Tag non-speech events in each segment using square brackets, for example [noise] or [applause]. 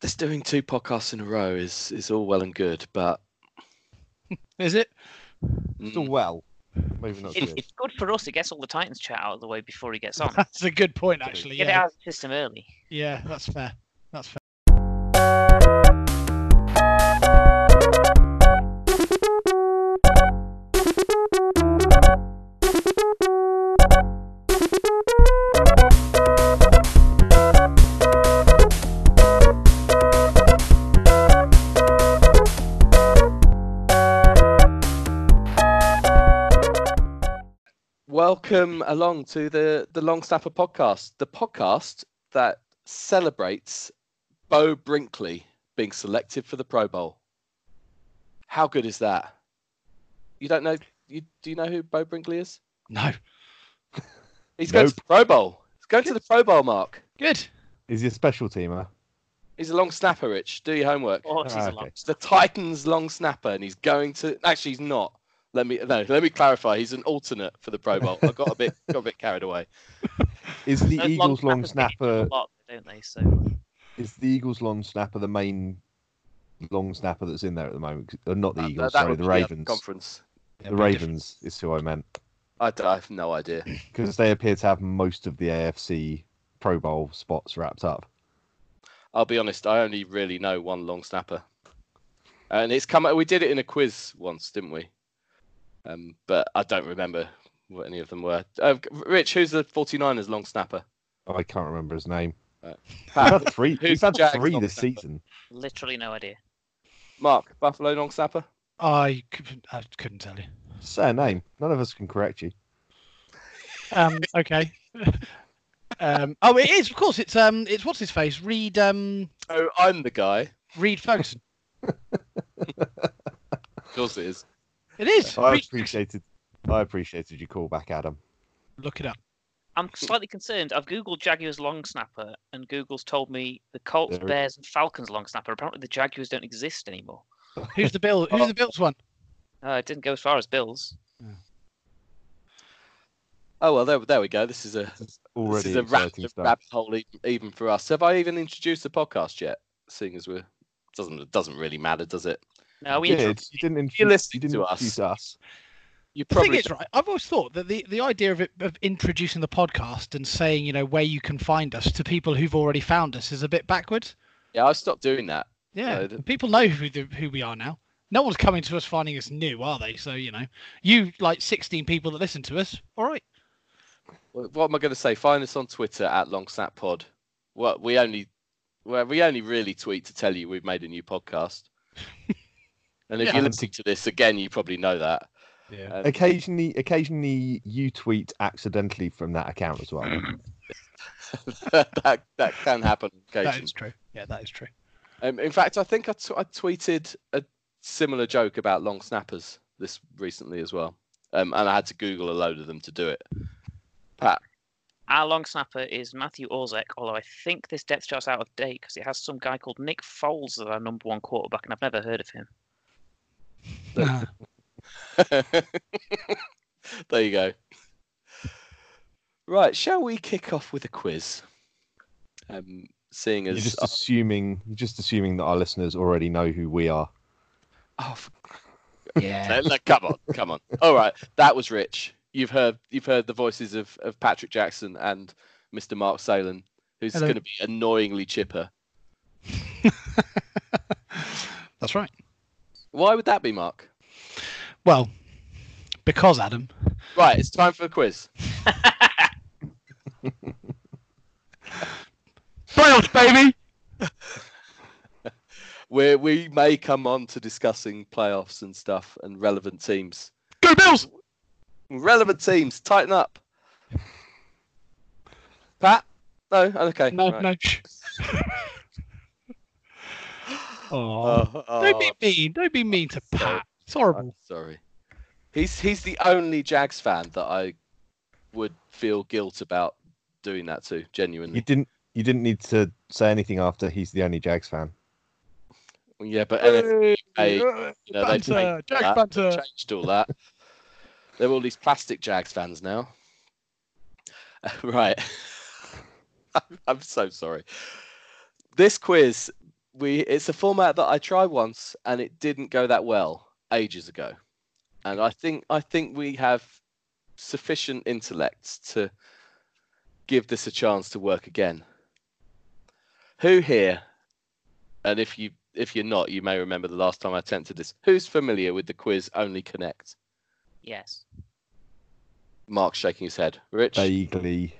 Just doing two podcasts in a row is is all well and good, but [laughs] Is it? Still mm, well. Maybe not It, good. it's good for us. It gets all the Titans chat out of the way before he gets on. [laughs] That's a good point, actually. Get it out of the system early. yeah, that's fair. That's fair. Welcome along to the the Long Snapper podcast, the podcast that celebrates Beau Brinkley being selected for the Pro Bowl. How good is that? You don't know? You do you know who Beau Brinkley is? No, [laughs] He's going to the Pro Bowl. He's going to the Pro Bowl, Mark. good. Is he a special teamer? He's a long snapper, Rich. Do your homework. Or he's Ah, a okay. lot. It's the Titans long snapper, and he's going to. Actually, he's not. Let me no. Let me clarify. He's an alternate for the Pro Bowl. I got a bit got a bit carried away. Is the Those Eagles long snappers snapper? a lot, don't they? So Is the Eagles long snapper the main long snapper that's in there at the moment? Uh, Not the Uh, Eagles, that sorry, would the Ravens. conference. The Ravens is who I meant I have no idea. [clears throat] because they appear to have most of the AFC Pro Bowl spots wrapped up. I'll be honest. I only really know one long snapper, and it's come. We did it in a quiz once, didn't we? Um, but I don't remember what any of them were. Uh, Rich, who's the 49ers long snapper? I can't remember his name. Pat, We've had three. Who's had Jags three this snapper? season. literally no idea. Mark, Buffalo long snapper. I couldn't, I couldn't tell you. Say a name. None of us can correct you. Um, okay. [laughs] um, oh, it is. Of course, it's um, it's what's his face? Reid um, Oh, I'm the guy. Reid Ferguson. [laughs] Of course it is. It is. I appreciated. I appreciated your call back, Adam. Look it up. I'm slightly concerned. I've googled Jaguars long snapper, and Google's told me the Colts, There- Bears, and Falcons long snapper. Apparently, the Jaguars don't exist anymore. Who's the Bill? Who's the Bills one? Uh, it didn't go as far as Bills. Oh well, there, there we go. This is a this Already is a exciting rabbit, stuff. rabbit hole even, even for us. Have I even introduced the podcast yet? Seeing as we're doesn't doesn't really matter, does it? No, we You did. You didn't introduce, You're listening you didn't to us. introduce us. You The thing probably is, right, I've always thought that the, the idea of it of introducing the podcast and saying, you know, where you can find us to people who've already found us is a bit backwards. yeah. I stopped doing that. Yeah, No, people know who the, who we are now. No one's coming to us finding us new, are they? So you know, you like 16 people that listen to us. All right. What what am I going to say? Find us on Twitter at LongSnapPod. What we only, well, we only really tweet to tell you we've made a new podcast. [laughs] and if Yeah. you're listening to this again, you probably know that. Yeah. Um, Occasionally, occasionally you tweet accidentally from that account as well. [laughs] [laughs] that that can happen That occasionally. is true. Yeah, that is true. Um, in fact, I think I, t- I tweeted a similar joke about long snappers this recently as well, um, and I had to Google a load of them to do it. Pat, Our long snapper is Matthew Orzech, although I think this depth chart's out of date because it has some guy called Nick Foles as our number one quarterback, and I've never heard of him. Uh, [laughs] there you go. Right, shall we kick off with a quiz? Um, seeing You're as just assuming, you're just assuming that our listeners already know who we are. oh, f- yeah. [laughs] no, no, come on, come on. All right, that was Rich. You've heard you've heard the voices of, of Patrick Jackson and Mr. Mark Salen, who's going to be annoyingly chipper. [laughs] That's right. Why would that be, Mark? Well, because Adam, Right, it's time for a quiz. [laughs] playoffs, baby. [laughs] Where we may come on to discussing playoffs and stuff and relevant teams. Go Bills. Relevant teams, tighten up. Pat? No? Okay. No, right. no. [laughs] shh. oh, Oh, don't be mean. Don't be mean to sorry. Pat. It's horrible. I'm sorry. He's he's the only Jags fan that I would feel guilt about doing that to, Genuinely, You didn't, you didn't need to say anything after he's the only Jags fan. Yeah, but NFL Hey, you know, they've banter, changed Jack that. banter. changed all that. They're all these plastic Jags fans now. [laughs] right. [laughs] I'm so sorry. This quiz we it's a format that I tried once and it didn't go that well ages ago. And I think I think we have sufficient intellect to give this a chance to work again. Who here, and if you if you're not, you may remember the last time I attempted this. Who's familiar with the quiz Only Connect? Yes. Mark's shaking his head. Rich? Vaguely.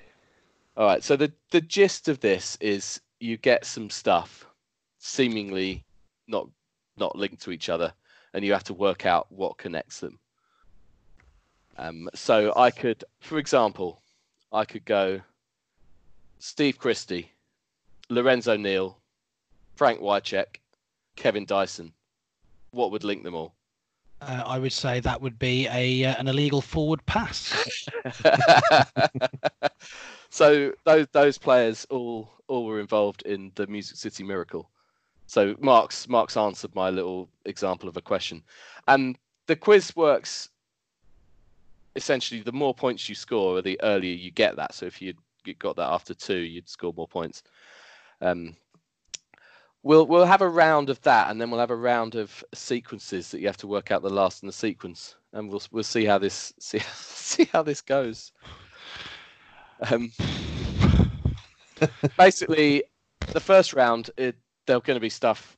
All right. So the the gist of this is you get some stuff seemingly not not linked to each other, and you have to work out what connects them. Um, so I could, for example, I could go Steve Christie, Lorenzo Neal, Frank Wycheck, Kevin Dyson. What would link them all? Uh, I would say that would be a uh, an illegal forward pass. [laughs] so those those players all all were involved in the Music City Miracle. So Mark's Mark's answered my little example of a question, and the quiz works. Essentially, the more points you score, the earlier you get that. So if you got that after two, you'd score more points. Um, we'll we'll have a round of that, and then we'll have a round of sequences that you have to work out the last in the sequence, and we'll we'll see how this [laughs] see see how this goes. Um, [laughs] basically, the first round, it, they're going to be stuff.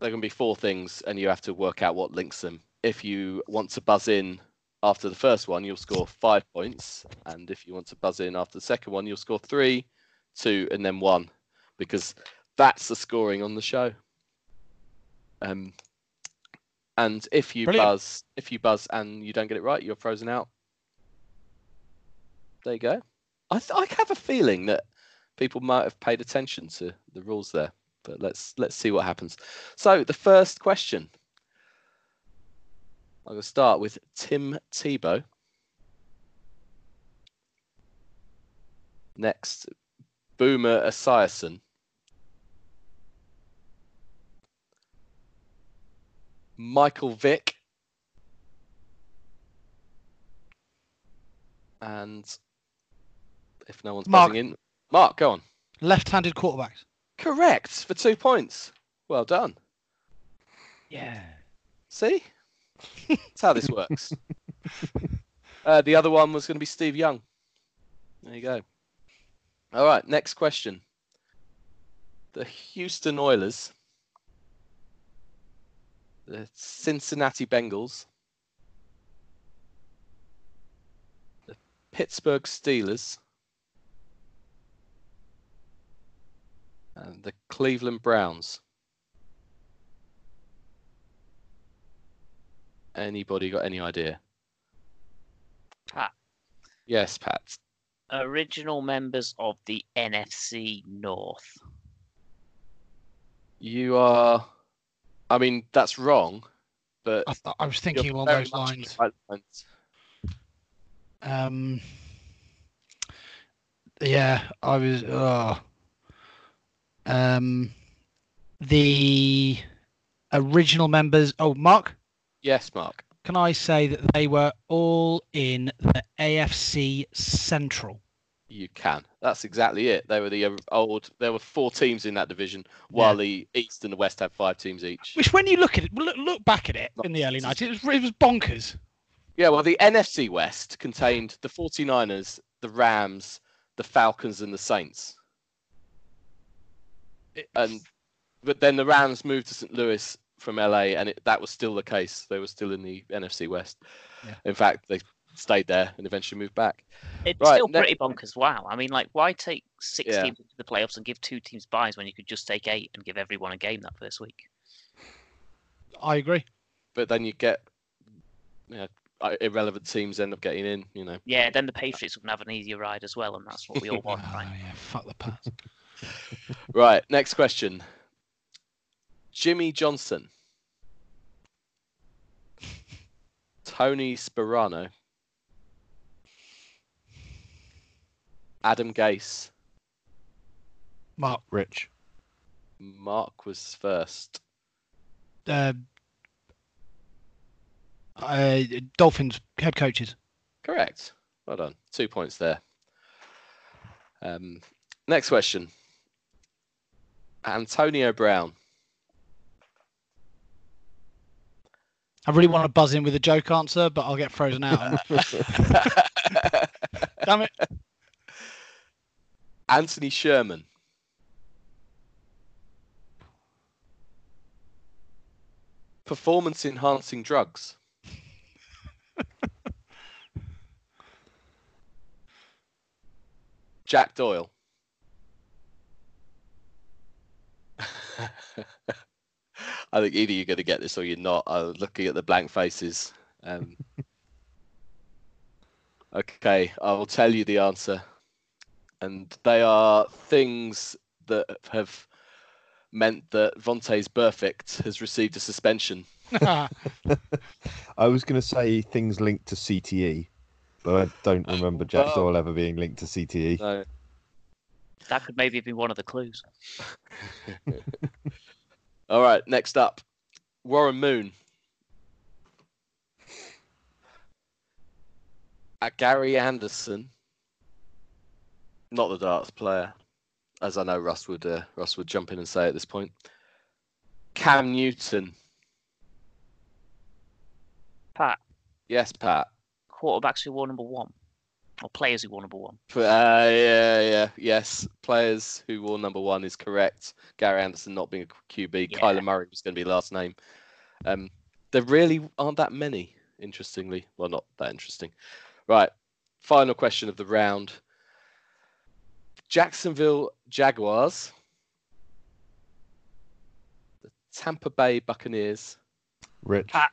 They're going to be four things, and you have to work out what links them. If you want to buzz in after the first one, you'll score five points, and if you want to buzz in after the second one, you'll score three, two, and then one, because that's the scoring on the show. Um, and if you Brilliant. buzz, if you buzz and you don't get it right, you're frozen out. There you go. I th- I have a feeling that people might have paid attention to the rules there, but let's let's see what happens. So the first question. I'm going to start with Tim Tebow. Next, Boomer Esiason. Michael Vick. And if no one's Mark. buzzing in, Mark, go on. Left-handed quarterbacks. Correct for two points. Well done. Yeah. See? That's how this works. [laughs] uh, the other one was going to be Steve Young. There you go. All right, next question. The Houston Oilers, the Cincinnati Bengals, the Pittsburgh Steelers, and the Cleveland Browns. Anybody got any idea? Pat. Yes, Pat. Original members of the NFC North. You are. I mean, that's wrong, but I, th- I was thinking along those much on the lines. right lines. Um, yeah, I was. Oh. Um, the original members. Oh, Mark, Yes, Mark. can I say that they were all in the AFC Central? You can. That's exactly it. They were the uh, old. There were four teams in that division, while the East and the West had five teams each. Which, when you look at it, look, look back at it in the early nineties, it was, it was bonkers. Yeah, well, the NFC West contained the 49ers, the Rams, the Falcons, and the Saints. It- And but then the Rams moved to St. Louis from LA, and it, that was still the case. They were still in the NFC West. Yeah. In fact, they stayed there and eventually moved back. It's Right, still ne- pretty bonkers. Wow. I mean, like, why take six Yeah. teams into the playoffs and give two teams buys when you could just take eight and give everyone a game that first week? I agree. But then you get, you know, uh, irrelevant teams end up getting in. You know. Yeah, then the Patriots would have an easier ride as well, and that's what we all want, [laughs] Oh, yeah, fuck the Pats. Right. Next question. Jimmy Johnson. Tony Sparano. Adam Gase. Mark, Rich. Mark was first. uh, uh, Dolphins head coaches. Correct. Well done. Two points there. Um, next question. Antonio Brown. I really want to buzz in with a joke answer, but I'll get frozen out. [laughs] Damn it. Anthony Sherman. Performance enhancing drugs. [laughs] Jack Doyle. I think either you're going to get this or you're not. I'm looking at the blank faces. Um, [laughs] okay, I will tell you the answer. And they are things that have meant that Vontaze Burfict has received a suspension. [laughs] I was going to say things linked to CTE, but I don't [laughs] remember Jack well- Doyle ever being linked to. CTE. No. That could maybe be one of the clues. [laughs] All right, next up, Warren Moon. Uh, Gary Anderson, not the darts player, as I know Russ would uh, Russ would jump in and say at this point. Cam Newton, Pat, yes, Pat. quarterbacks who wore number one, or players who wore number one. Uh, yeah, yeah, yes. Players who wore number one is correct. Gary Anderson not being a QB. Yeah. Kyler Murray was going to be last name. Um, there really aren't that many, interestingly. Well, not that interesting. Right. Final question of the round. Jacksonville Jaguars, the Tampa Bay Buccaneers. Rich, Pat.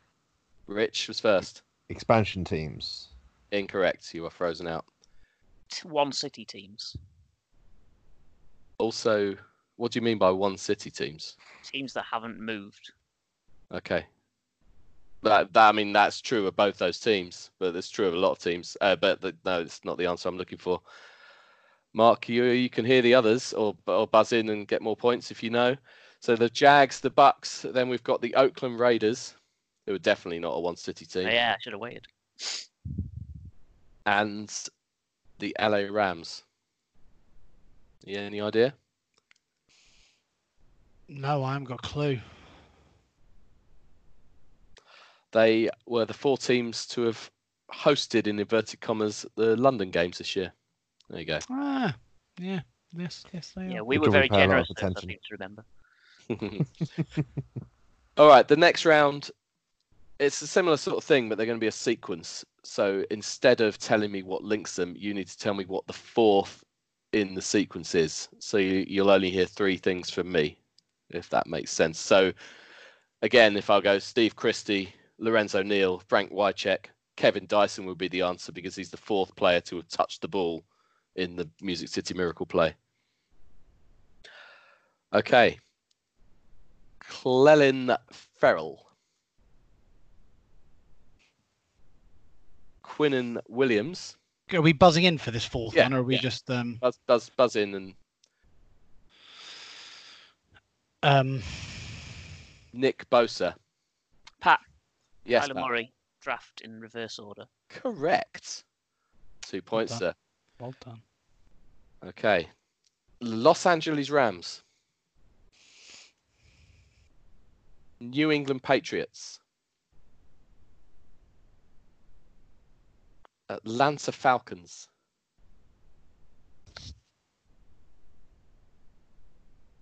Rich was first. expansion teams. Incorrect. You are frozen out. One city teams, Also, what do you mean by one city teams? teams that haven't moved. Okay. That, that I mean that's true of both those teams, but it's true of a lot of teams. Uh, but the, no, it's not the answer I'm looking for. Mark, you you can hear the others or or buzz in and get more points if you know. So the Jags, the Bucks, then we've got the Oakland Raiders, who are definitely not a one city team, Yeah, I should have waited. And the LA Rams. Yeah, any idea? No, I haven't got a clue. They were the four teams to have hosted in inverted commas the London games this year. There you go. Ah, yeah. Yes, yes, they Yeah, are. we We're were very drawing a lot generous. of I attention. to remember. [laughs] [laughs] All right, the next round, it's a similar sort of thing, but they're going to be a sequence. So instead of telling me what links them, you need to tell me what the fourth in the sequence is. So you, you'll only hear three things from me, if that makes sense. So again, if I go Steve Christie, Lorenzo Neal, Frank Wycheck, Kevin Dyson would be the answer because he's the fourth player to have touched the ball in the Music City Miracle play. Okay. Clelin Ferrell. Quinnen Williams. Are we buzzing in for this fourth Yeah, one, or are we yeah. just um Buzz, buzz, buzz in and um Nick Bosa. Pat, Yes, Kyler Matt. Murray, draft in reverse order. correct. Two points done. there. well done. Okay. Los Angeles Rams. New England Patriots. Atlanta Falcons.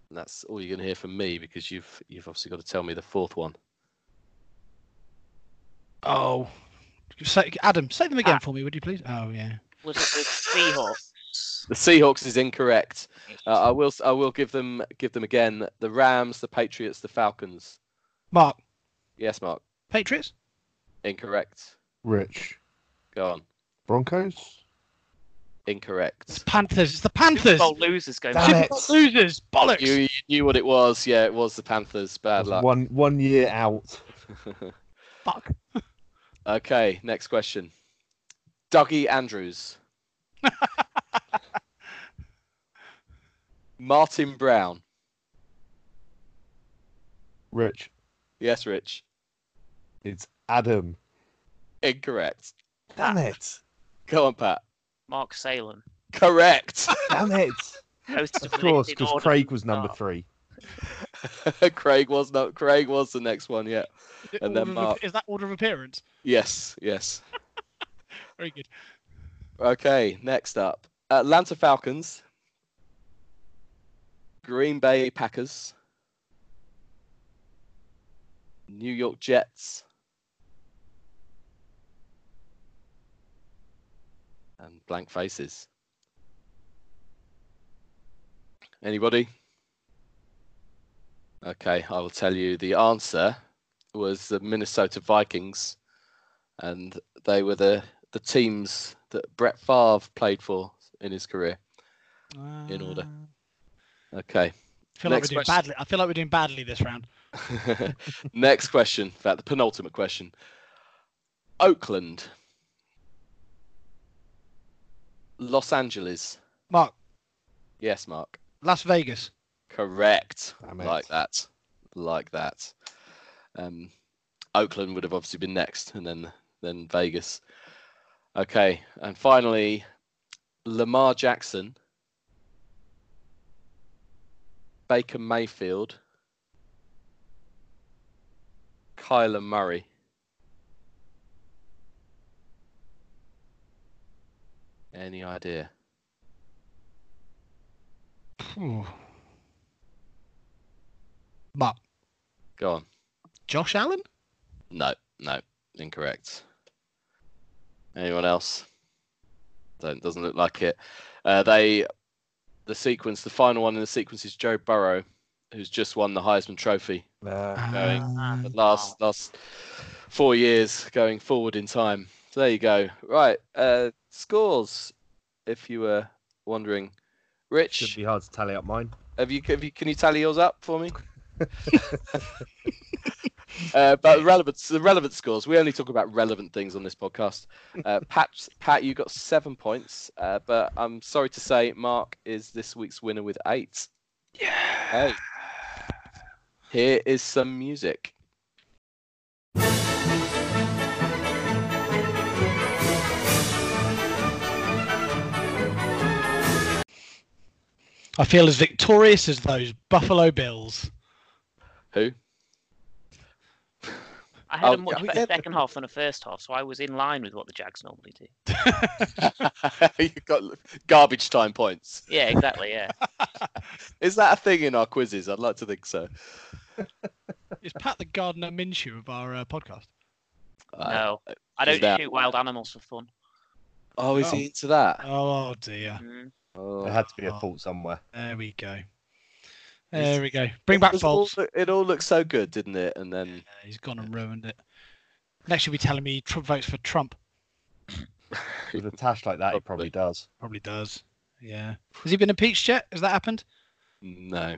And that's all you're going to hear from me because you've you've obviously got to tell me the fourth one. Oh, say, Adam, say them again Ah. for me, would you please? Oh yeah. Was it the Seahawks? The Seahawks is incorrect. Uh, I will I will give them give them again. The Rams, the Patriots, the Falcons. Mark, Yes, Mark. Patriots. Incorrect. Rich, Go on. Broncos. Incorrect. It's Panthers. It's the Super Panthers. Bowl losers going Damn. Super it. Bowl losers. Bollocks. You, you knew what it was. Yeah, it was the Panthers. Bad luck. One one year out. [laughs] Fuck. okay, next question. Dougie Andrews. [laughs] Martin Brown. Rich, Yes, Rich. it's Adam. Incorrect. Damn it! Go on, Pat. Mark Salem. Correct. [laughs] Damn it! Hosted Of course, because Craig was number three. [laughs] Craig was not. Craig was the next one. Yeah. And then Order of- Mark. Is that order of appearance? Yes. Yes. [laughs] Very good. Okay. Next up, Atlanta Falcons, Green Bay Packers, New York Jets, and blank faces. Anybody? Okay, I will tell you the answer was the Minnesota Vikings, and they were the the teams that Brett Favre played for in his career. In order. Uh, Okay. I feel like we're Next doing question. badly. I feel like we're doing badly this round. [laughs] Next question, in fact, the penultimate question. Oakland, Los Angeles. Mark, Yes, Mark. Las Vegas. Correct. Like that. Like that. Um, Oakland would have obviously been next, and then then Vegas. Okay, and finally, Lamar Jackson, Baker Mayfield, Kyler Murray. Any idea? [sighs] Phew. Mark, Go on. Josh Allen. No, no, incorrect. Anyone else? Don't doesn't look like it. Uh, they, the sequence, the final one in the sequence is Joe Burrow, who's just won the Heisman Trophy. Nah. Going. The last last four years going forward in time. So there you go. Right, uh, scores. If you were wondering, Rich, Should be hard to tally up mine. have you, have you can you tally yours up for me? [laughs] uh, but the relevant the relevant scores. We only talk about relevant things on this podcast. Uh, [laughs] Pat, Pat, you got seven points, uh, but I'm sorry to say, Mark is this week's winner with eight. Yeah. Hey, here is some music. I feel as victorious as those Buffalo Bills. Who? I had Oh, a much yeah, we better get- second half than the first half, so I was in line with what the Jags normally do. [laughs] [laughs] you got garbage time points. Yeah, exactly. Yeah. [laughs] Is that a thing in our quizzes? I'd like to think so. Is Pat the Gardner Minshew of our uh, podcast? Uh, no, I don't that- shoot wild animals for fun. Oh, is Oh. he into that? Oh dear. Mm. Oh. There had to be a Oh. fault somewhere. There we go. It's- There we go. Bring back It was all Foles. It all looked so good, didn't it? And then Yeah, he's gone and ruined it. Next, you'll be telling me Trump votes for Trump. [laughs] With a tash like that, he Probably. probably does. Probably does. Yeah. Has he been impeached yet? Has that happened? no,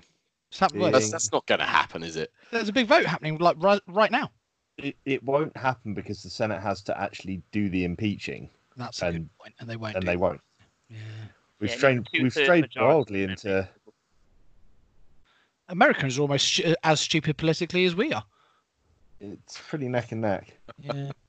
Has that, Yeah. that's, that's not going to happen, is it? There's a big vote happening like right, right now. It, it won't happen because the Senate has to actually do the impeaching, That's a good And- point, and they won't. and do they that. won't. Yeah. We've Yeah, strayed, two-thirds we've strayed wildly into. Americans are almost stu- as stupid politically as we are. It's pretty neck and neck. Yeah. [laughs]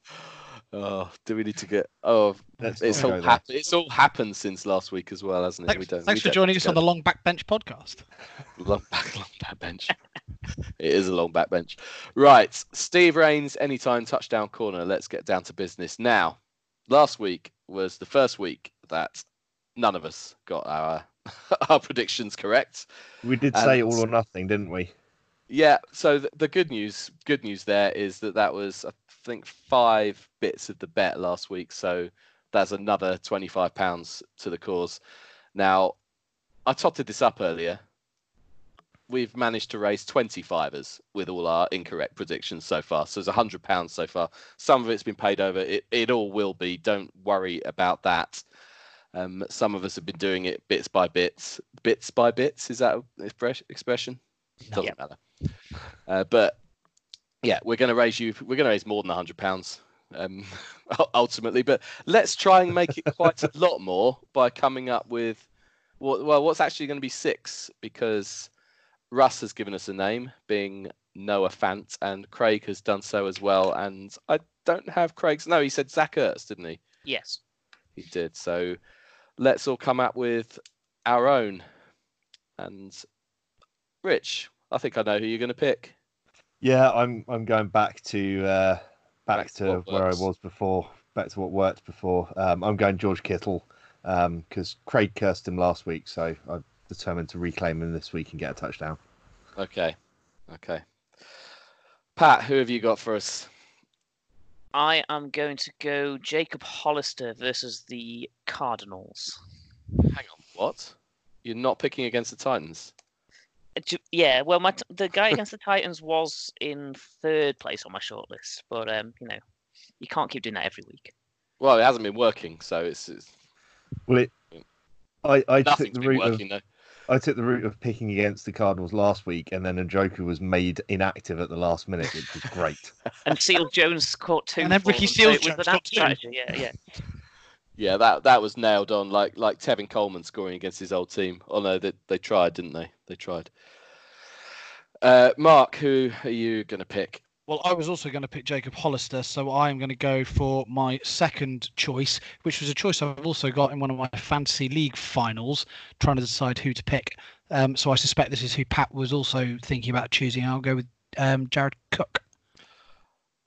Oh, do we need to get? Oh, Let's it's all go there. hap- It's all happened since last week as well, hasn't it? Thanks, we don't. thanks we for don't joining us on the Long Backbench podcast. [laughs] long back, long back bench. [laughs] it is a long back bench. Right, Steve Rains, anytime touchdown corner. Let's get down to business now. Last week was the first week that none of us got our [laughs] our predictions correct. We did say all or nothing, didn't we? Yeah. So the, the good news, good news there is that that was I think five bits of the bet last week. So that's another twenty five pounds to the cause. Now, I totted this up earlier. We've managed to raise twenty fivers with all our incorrect predictions so far. So it's a hundred pounds so far. Some of it's been paid over. It it all will be. Don't worry about that. Um, some of us have been doing it bits by bits. Bits by bits. Is that expression? Doesn't matter. Uh, but yeah, we're going to raise you. We're going to raise more than a hundred pounds um, [laughs] ultimately. But let's try and make it quite a lot more by coming up with what? Well, what's actually going to be six because Russ has given us a name, being Noah Fant, and Craig has done so as well. And I don't have Craig's. No, he said Zach Ertz, didn't he? Yes. He did. So let's all come up with our own. And Rich, I think I know who you're going to pick. Yeah, I'm I'm going back to uh, back, Back to to where I was before. Back to what worked before. Um, I'm going George Kittle because Craig cursed him last week, so I'm determined to reclaim him this week and get a touchdown. Okay. Okay. Pat, who have you got for us? I am going to go Jacob Hollister versus the Cardinals. Hang on. What? You're not picking against the Titans? Uh, Yeah, well, my t- the guy [laughs] against the Titans was in third place on my shortlist, but um, you know, you can't keep doing that every week. Well, it hasn't been working, so it's, it's Well, it. I, I took the been route of working though. I took the route of picking against the Cardinals last week, and then Njoku was made inactive at the last minute, which was great. [laughs] And Seals-Jones caught two. And then Ricky them, so was Jones an got two. strategy. Yeah, yeah. Yeah, that that was nailed on, like like Tevin Coleman scoring against his old team. Oh no, they they tried, didn't they? They tried. Uh, Mark, who are you going to pick? Well, I was also going to pick Jacob Hollister, so I'm going to go for my second choice, which was a choice I've also got in one of my fantasy league finals, trying to decide who to pick. Um, so I suspect this is who Pat was also thinking about choosing. I'll go with um, Jared Cook.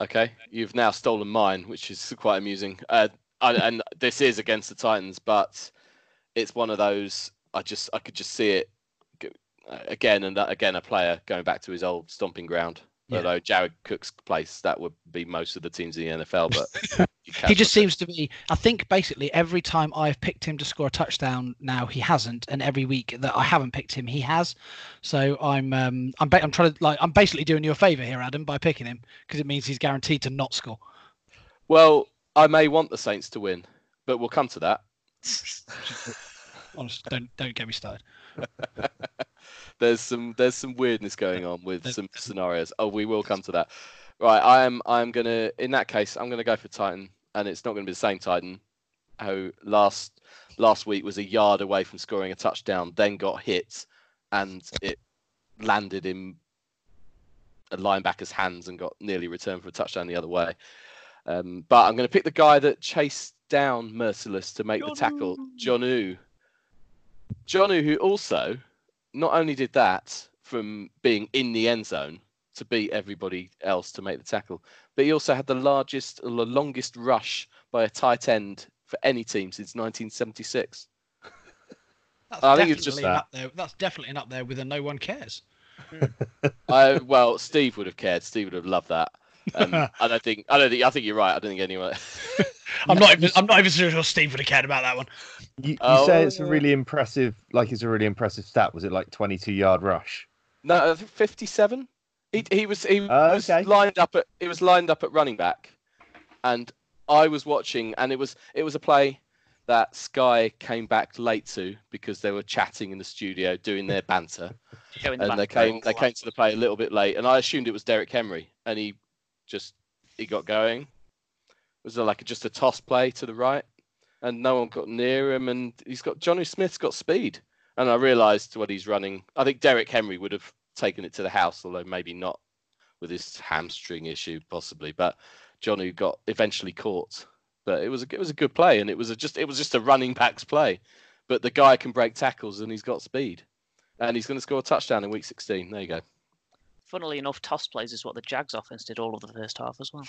Okay, you've now stolen mine, which is quite amusing. Uh, I, and this is against the Titans, but it's one of those. I just I could just see it uh, again and again a player going back to his old stomping ground. Yeah. Although Jared Cook's place, that would be most of the teams in the NFL. But [laughs] He just seems to be. I think basically every time I've picked him to score a touchdown, now he hasn't, and every week that I haven't picked him, he has. So I'm um I'm ba- I'm trying to like I'm basically doing you a favour here, Adam, by picking him because it means he's guaranteed to not score. Well, I may want the Saints to win, but we'll come to that. [laughs] Honestly, don't don't get me started. [laughs] there's some there's some weirdness going on with some scenarios. Oh, we will come to that. Right, I am I'm gonna in that case I'm gonna go for Titan, and it's not gonna be the same Titan who last last week was a yard away from scoring a touchdown, then got hit, and it landed in a linebacker's hands and got nearly returned for a touchdown the other way. Um, but I'm going to pick the guy that chased down Mercilus to make the tackle, Jonnu. Jonnu, who also not only did that from being in the end zone to beat everybody else to make the tackle, but he also had the largest, the longest rush by a tight end for any team since 1976. [laughs] That's I think it's just definitely that. up there. That's definitely up there with a no one cares. [laughs] I well, Steve would have cared. Steve would have loved that. Um, [laughs] I don't think. I don't think. I think you're right. I don't think anyone. [laughs] I'm not even. I'm not even sure Steve would have cared about that one. You, you Oh, say it's a really impressive, like it's a really impressive stat. Was it like 22 yard rush? No, 57. He he was he Oh, was okay. lined up at he was lined up at running back, and I was watching, and it was it was a play that Sky came back late to because they were chatting in the studio doing their banter, [laughs] Go the and they came they came to the play a little bit late, and I assumed it was Derrick Henry, and he just he got going. It was like just a toss play to the right, and no one got near him, and he's got Jonnu Smith's got speed, and I realised what he's running. I think Derrick Henry would have taken it to the house, although maybe not with his hamstring issue possibly, but Johnny got eventually caught. But it was a, it was a good play, and it was a just it was just a running backs play, but the guy can break tackles and he's got speed, and he's going to score a touchdown in week 16. There you go. Funnily enough, toss plays is what the Jags offense did all of the first half as well.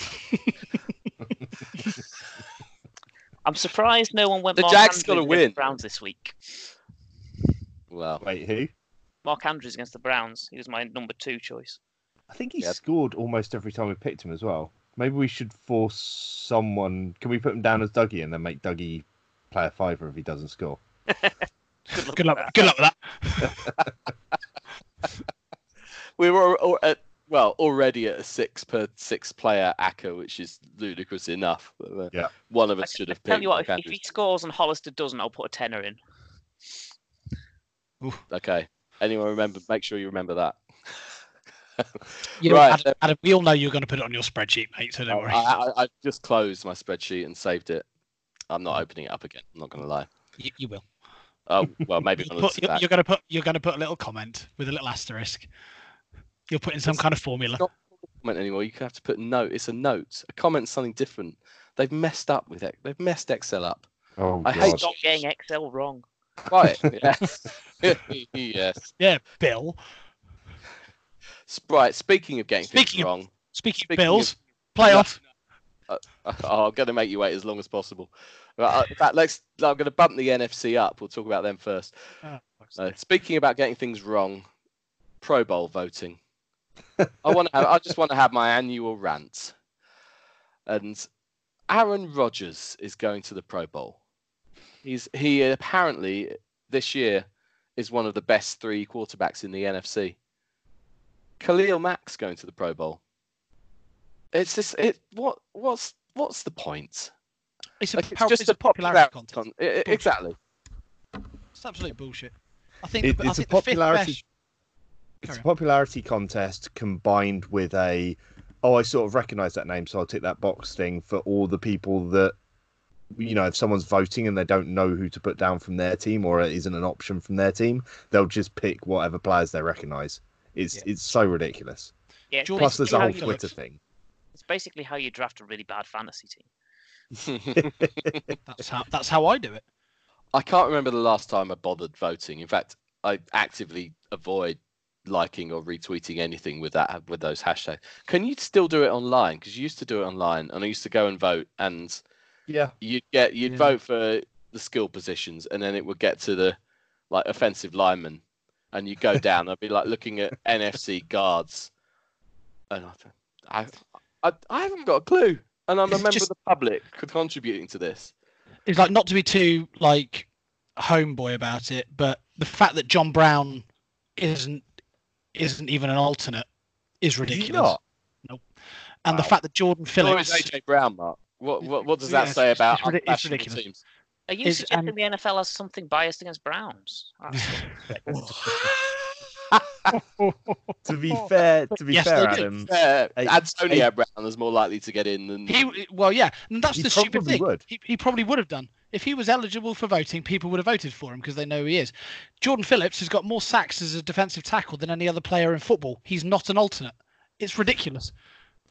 [laughs] I'm surprised no one went. The Mark Jags Andrews gotta against the win. Browns this week. Well, Wait, who? Mark Andrews against the Browns. He was my number two choice. I think he Yeah. scored almost every time we picked him as well. Maybe we should force someone. Can we put him down as Dougie and then make Dougie play a fiver if he doesn't score? [laughs] Good luck. Good with luck. that. Good luck with that. [laughs] we were al- at, well already at a six per six player ACCA, which is ludicrous enough. But, uh, Yeah. one of I, us should I have tell picked. you what, if, if he scores and Hollister doesn't, I'll put a tenner in. Okay. Anyone remember? Make sure you remember that. [laughs] You know, Right, Adam, Adam, we all know you're going to put it on your spreadsheet, mate. So don't I, worry. I, I just closed my spreadsheet and saved it. I'm not opening it up again. I'm not going to lie. You, you will. Oh well, maybe You'll when I put- you're, you're going to put. You're going to put a little comment with a little asterisk. You'll putting some It's- kind of formula. not comment anymore. You have to put note. It's a note. A comment's something different. They've messed up with it. They've messed Excel up. Oh, I God. hate- Stop getting Excel wrong. Right. [laughs] yes. [laughs] yes. Yeah, Bill. Right. Speaking of getting Speaking things of- wrong, Speaking, Speaking of Bills, of- playoff. oh, I'm going to make you wait as long as possible. Right, uh, in fact, let's. I'm going to bump the NFC up. We'll talk about them first. Oh, Uh, speaking about getting things wrong, Pro Bowl voting. I want to. I just want to have my annual rant. And Aaron Rodgers is going to the Pro Bowl. He's he apparently this year is one of the best three quarterbacks in the NFC. Khalil Mack's going to the Pro Bowl. It's just it. What what's what's the point? It's a, Like, it's just it's a popularity contest. con- I- I- exactly. It's absolute bullshit. I think. It- the, I it's a think the fifth popularity- best- It's a popularity contest combined with a oh I sort of recognise that name, so I'll tick that box thing for all the people that you know, if someone's voting and they don't know who to put down from their team or it isn't an option from their team, they'll just pick whatever players they recognise. It's Yeah. it's so ridiculous. Yeah, it's Plus, there's basically a whole you- Twitter thing. It's basically how you draft a really bad fantasy team. [laughs] That's how. That's how I do it. I can't remember the last time I bothered voting. In fact, I actively avoid liking or retweeting anything with that with those hashtags. Can you still do it online? Because you used to do it online, and I used to go and vote, and Yeah. you'd get you'd Yeah. vote for the skill positions, and then it would get to the like offensive lineman, and you go down. I'd be like looking at [laughs] NFC guards, and I, I, I, I haven't got a clue, and I'm a member just- of the public contributing to this. It's like not to be too like homeboy about it, but the fact that John Brown isn't isn't even an alternate is Is he ridiculous. not? And the fact that Jordan So is Phillips AJ Brown, Mark. What what, what does Yeah, that say it's- about it's it's ridiculous. teams? Are you Is- suggesting and- the NFL has something biased against Browns? [laughs] [laughs] That's [laughs] To be fair, to be Yes, fair, they do. Adam, Uh, Hey, Antonio hey. Brown is more likely to get in than he well, yeah, and that's the stupid thing. would. He, he probably would have done if he was eligible for voting. People would have voted for him because they know who he is. Jordan Phillips has got more sacks as a defensive tackle than any other player in football. He's not an alternate. It's ridiculous.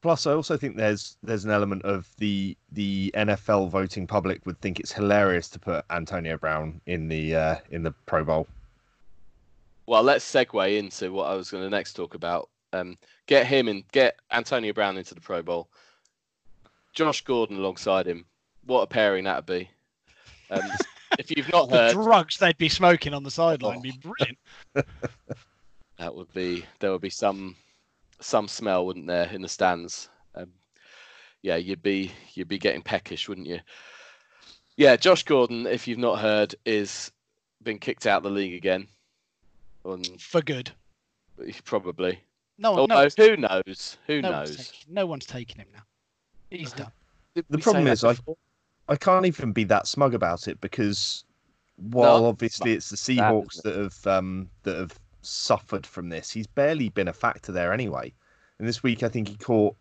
Plus, I also think there's there's an element of the the NFL voting public would think it's hilarious to put Antonio Brown in the uh, in the Pro Bowl. Well, let's segue into what I was going to next talk about. Um, get him and get Antonio Brown into the Pro Bowl. Josh Gordon alongside him. What a pairing that'd be. Um, [laughs] if you've not The heard, drugs they'd be smoking on the sideline would be brilliant. [laughs] that would be there would be some some smell, wouldn't there, in the stands? Um, yeah, you'd be you'd be getting peckish, wouldn't you? Yeah, Josh Gordon, if you've not heard, is been kicked out of the league again. Um, For good. probably. No, one- Although, no, who knows? Who no, one's knows? taking, no one's taking him now. He's done. Did The we problem is, I- before? I can't even be that smug about it because while No, obviously it's the Seahawks isn't that have um, that have suffered from this, he's barely been a factor there anyway. And this week, I think he caught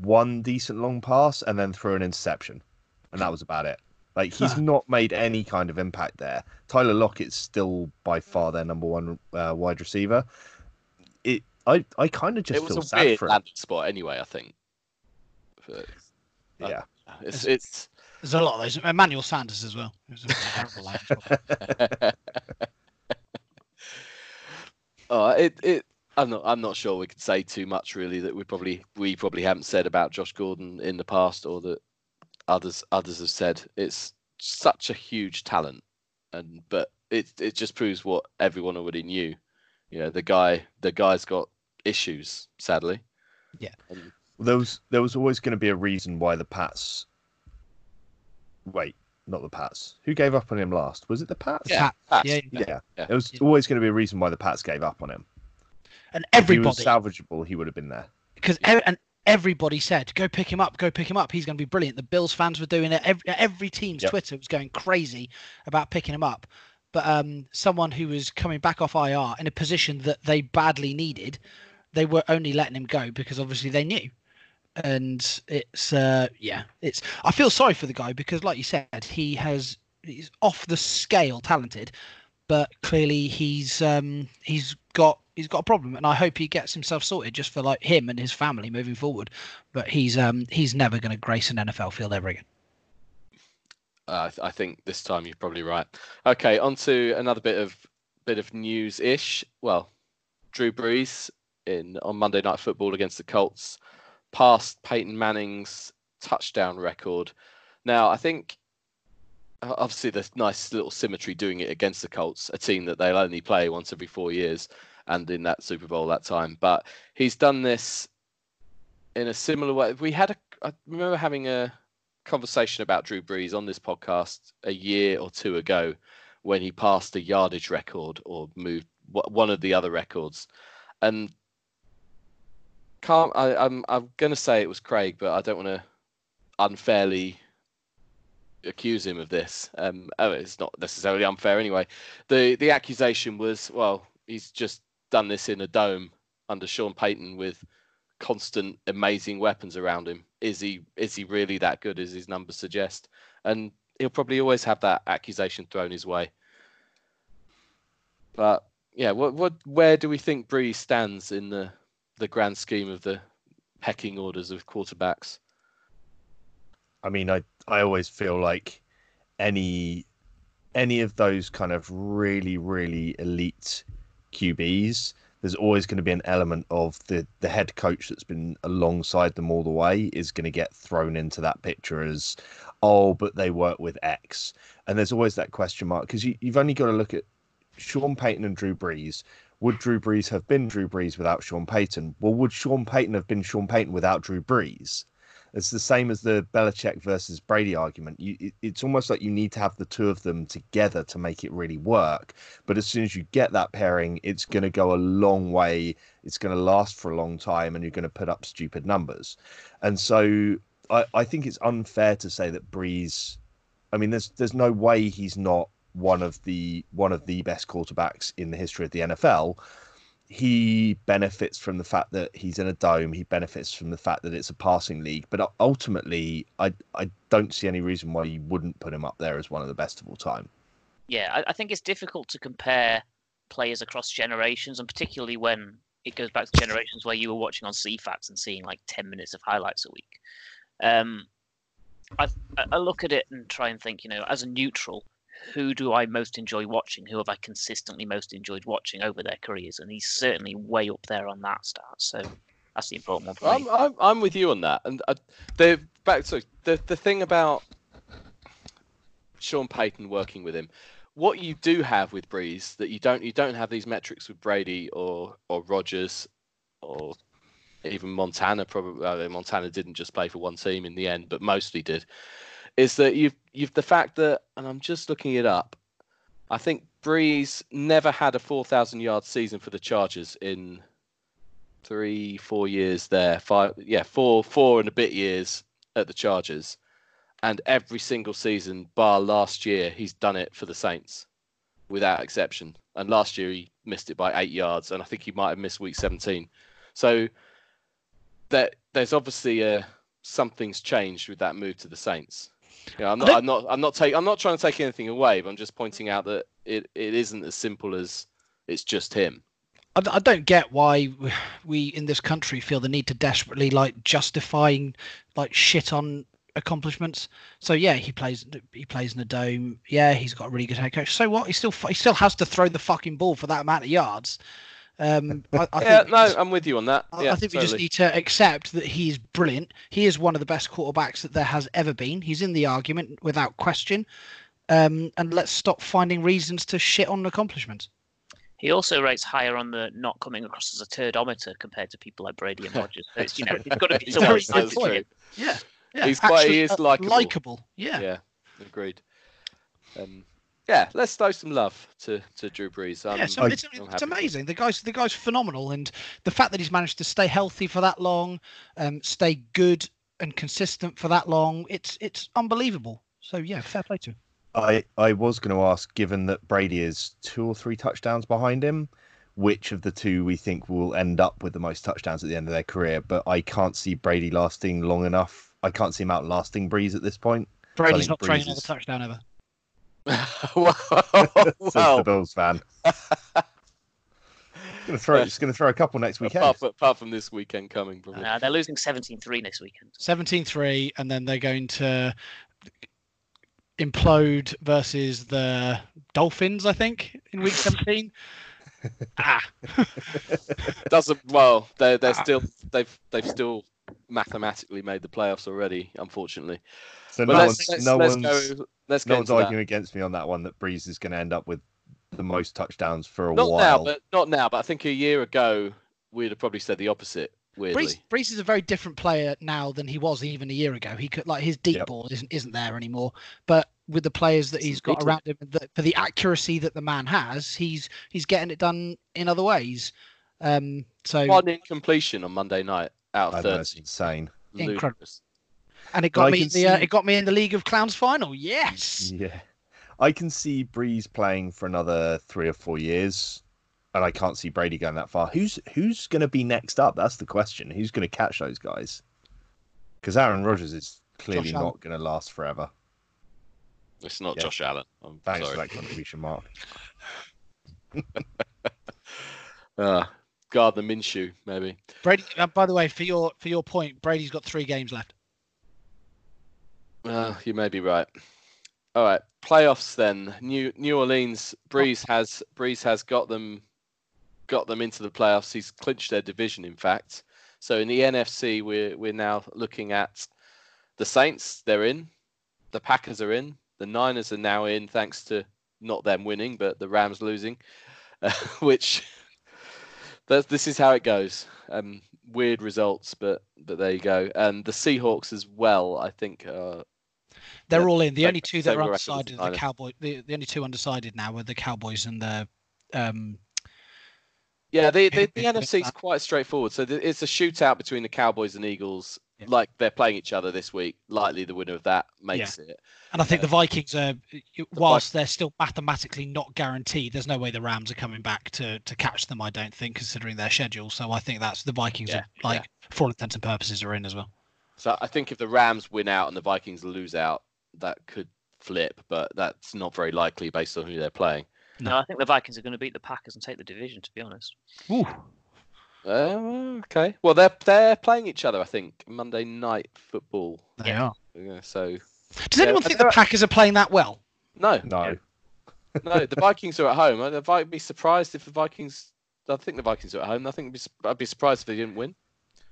one decent long pass and then threw an interception, and that was about it. Like he's not made any kind of impact there. Tyler Lockett's still by far their number one uh, wide receiver. It, I, I kind of just it was feel a sad weird for him. spot anyway. I think. But Yeah, it's it's. There's a lot of those. Emmanuel Sanders as well. It was a terrible line as well. oh, it it. I'm not. I'm not sure we could say too much really that we probably we probably haven't said about Josh Gordon in the past or that others others have said. It's such a huge talent, and but it it just proves what everyone already knew. You know, the guy the guy's got issues. Sadly. Yeah. And there was there was always going to be a reason why the Pats. Wait, not the Pats. Who gave up on him last? Was it the Pats? Yeah, Pat, Pats. yeah, Yeah, Yeah. there was Yeah. always going to be a reason why the Pats gave up on him. and If he was everybody, salvageable, he would have been there. because and everybody said, "Go pick him up, go pick him up. He's going to be brilliant." The Bills fans were doing it. Every, every team's Yep. Twitter was going crazy about picking him up. But um, someone who was coming back off IR in a position that they badly needed, they were only letting him go because obviously they knew. And it's uh, yeah, it's. I feel sorry for the guy because, like you said, he has he's off the scale talented, but clearly he's um, he's got he's got a problem, and I hope he gets himself sorted just for like him and his family moving forward. But he's um, he's never going to grace an NFL field ever again. Uh, I th- I think this time you're probably right. Okay, on to another bit of bit of news ish. Well, Drew Brees in on Monday Night Football against the Colts, passed Peyton Manning's touchdown record. Now, I think obviously there's nice little symmetry doing it against the Colts, a team that they'll only play once every four years, and in that Super Bowl that time. But he's done this in a similar way. We had a, I remember having a conversation about Drew Brees on this podcast a year or two ago when he passed a yardage record or moved one of the other records, and can't I, I'm I'm going to say it was Craig, but I don't want to unfairly accuse him of this. Um, oh, it's not necessarily unfair anyway. The the accusation was, well, he's just done this in a dome under Sean Payton with constant amazing weapons around him. Is he is he really that good as his numbers suggest? And he'll probably always have that accusation thrown his way. But yeah, what what where do we think Brees stands in the the grand scheme of the pecking orders of quarterbacks? I mean, I I always feel like any any of those kind of really really elite QBs, there's always going to be an element of the the head coach that's been alongside them all the way is going to get thrown into that picture as oh, but they work with X, and there's always that question mark because you, you've only got to look at Sean Payton and Drew Brees. Would Drew Brees have been Drew Brees without Sean Payton? Well, would Sean Payton have been Sean Payton without Drew Brees? It's the same as the Belichick versus Brady argument. You, it, it's almost like you need to have the two of them together to make it really work. But as soon as you get that pairing, it's going to go a long way. It's going to last for a long time, and you're going to put up stupid numbers. And so I, I think it's unfair to say that Brees. I mean, there's there's no way he's not one of the one of the best quarterbacks in the history of the NFL he benefits from the fact that he's in a dome. He benefits from the fact that it's a passing league. But ultimately, I I don't see any reason why you wouldn't put him up there as one of the best of all time. Yeah, I, I think it's difficult to compare players across generations, and particularly when it goes back to generations where you were watching on Ceefax and seeing like ten minutes of highlights a week. Um, I I look at it and try and think, you know, as a neutral, who do I most enjoy watching? Who have I consistently most enjoyed watching over their careers? And he's certainly way up there on that start. So that's the important one I'm. I'm, I'm with you on that. And uh, the back so the the thing about Sean Payton working with him, what you do have with Brees that you don't you don't have these metrics with Brady or or Rodgers or even Montana. Probably Montana didn't just play for one team in the end, but mostly did is that you've you've the fact that, and I'm just looking it up. I think Brees never had a 4,000 yard season for the Chargers in three, four years there. Five, yeah, four, four and a bit years at the Chargers, and every single season, bar last year, he's done it for the Saints, without exception. And last year he missed it by eight yards, and I think he might have missed Week 17. So that there's obviously a something's changed with that move to the Saints. Yeah, I'm not. I'm not. I'm not taking. I'm not trying to take anything away, but I'm just pointing out that it, it isn't as simple as it's just him. I, I don't get why we in this country feel the need to desperately like justifying like shit on accomplishments. So yeah, he plays he plays in the dome. Yeah, he's got a really good head coach. So what? He still he still has to throw the fucking ball for that amount of yards. Um, I, I yeah, no, I'm with you on that. I, yeah, I think totally. we just need to accept that he's brilliant. He is one of the best quarterbacks that there has ever been. He's in the argument without question. Um, and let's stop finding reasons to shit on accomplishments. He also rates higher on the not coming across as a turdometer compared to people like Brady and Rodgers. So it's, you know, it's got to be He's [laughs] someone very who's good. Yeah, yeah. He's quite- he Actually, is uh, likeable. Likeable. Yeah. Yeah, agreed. Um, yeah, let's throw some love to, to Drew Brees. I'm, yeah, so it's, it's amazing. The guy's the guy's phenomenal, and the fact that he's managed to stay healthy for that long, um, stay good and consistent for that long, it's it's unbelievable. So yeah, fair play to him. I I was going to ask, given that Brady is two or three touchdowns behind him, which of the two we think will end up with the most touchdowns at the end of their career? But I can't see Brady lasting long enough. I can't see him outlasting Brees at this point. Brady's think not throwing Brees another is- touchdown ever. Well, Says well, the Bills fan. [laughs] Gonna throw. It's going to throw a couple next weekend. apart, apart from this weekend coming, probably. Uh, they're losing 17-3 next weekend. 17-3, and then they're going to implode versus the Dolphins, I think, in week 17. [laughs] ah, [laughs] Doesn't well. They're they're Ah. still they've they've still mathematically made the playoffs already. Unfortunately, So but no let's one's let's, no let's one's go. Let's no one's into that. arguing against me on that one that Brees is going to end up with the most touchdowns for a Not while. now, but not now. But I think a year ago we'd have probably said the opposite. Weirdly, Brees, Brees is a very different player now than he was even a year ago. He could like his deep Yep. ball isn't isn't there anymore. But with the players that It's he's got beaten. around him, the, for the accuracy that the man has, he's he's getting it done in other ways. Um, so one incompletion on Monday night out I of know, it's thirty. insane. Incredible. And it got I me can in the uh, it got me in the League of Clowns final. Yes. Yeah, I can see Brees playing for another three or four years, and I can't see Brady going that far. Who's who's going to be next up? That's the question. Who's going to catch those guys? Because Aaron Rodgers is clearly Josh Allen. not going to last forever. It's not Yeah. Josh Allen. I'm Thanks sorry. for that contribution, Mark. [laughs] Uh, Gardner Minshew, maybe. Brady. Uh, by the way, for your for your point, Brady's got three games left. Uh, you may be right. All right, playoffs then. New New Orleans Brees has Brees has got them got them into the playoffs. He's clinched their division, in fact. So in the NFC, we're we're now looking at the Saints. They're in. The Packers are in. The Niners are now in, thanks to not them winning, but the Rams losing, uh, [laughs] which that's, this is how it goes. Um, weird results, but but there you go. And the Seahawks as well. I think uh, They're Yeah, all in. The only two that are the undecided are the Niners. Cowboy. The, the only two undecided now are the Cowboys and the um, Yeah, the, the, the NFC is quite straightforward. So it's a shootout between the Cowboys and Eagles. Yeah. Like they're playing each other this week. Likely the winner of that makes it. And I think Yeah. the um, Vikings are, whilst they're still mathematically not guaranteed, there's no way the Rams are coming back to to catch them. I don't think, considering their schedule. So I think that's the Vikings Yeah, are like, for all intents and purposes, are in as well. So I think if the Rams win out and the Vikings lose out, that could flip, but that's not very likely based on who they're playing. No. No, I think the Vikings are going to beat the Packers and take the division. To be honest, Ooh, Uh, okay. Well, they're they're playing each other. I think Monday night football. they Yeah. are. Yeah, so Does Yeah, anyone but think the are- Packers are playing that well? no, No, no. The Vikings are at home. I'd I'd be surprised if the Vikings. I think the Vikings are at home. I think I'd be, I'd be surprised if they didn't win.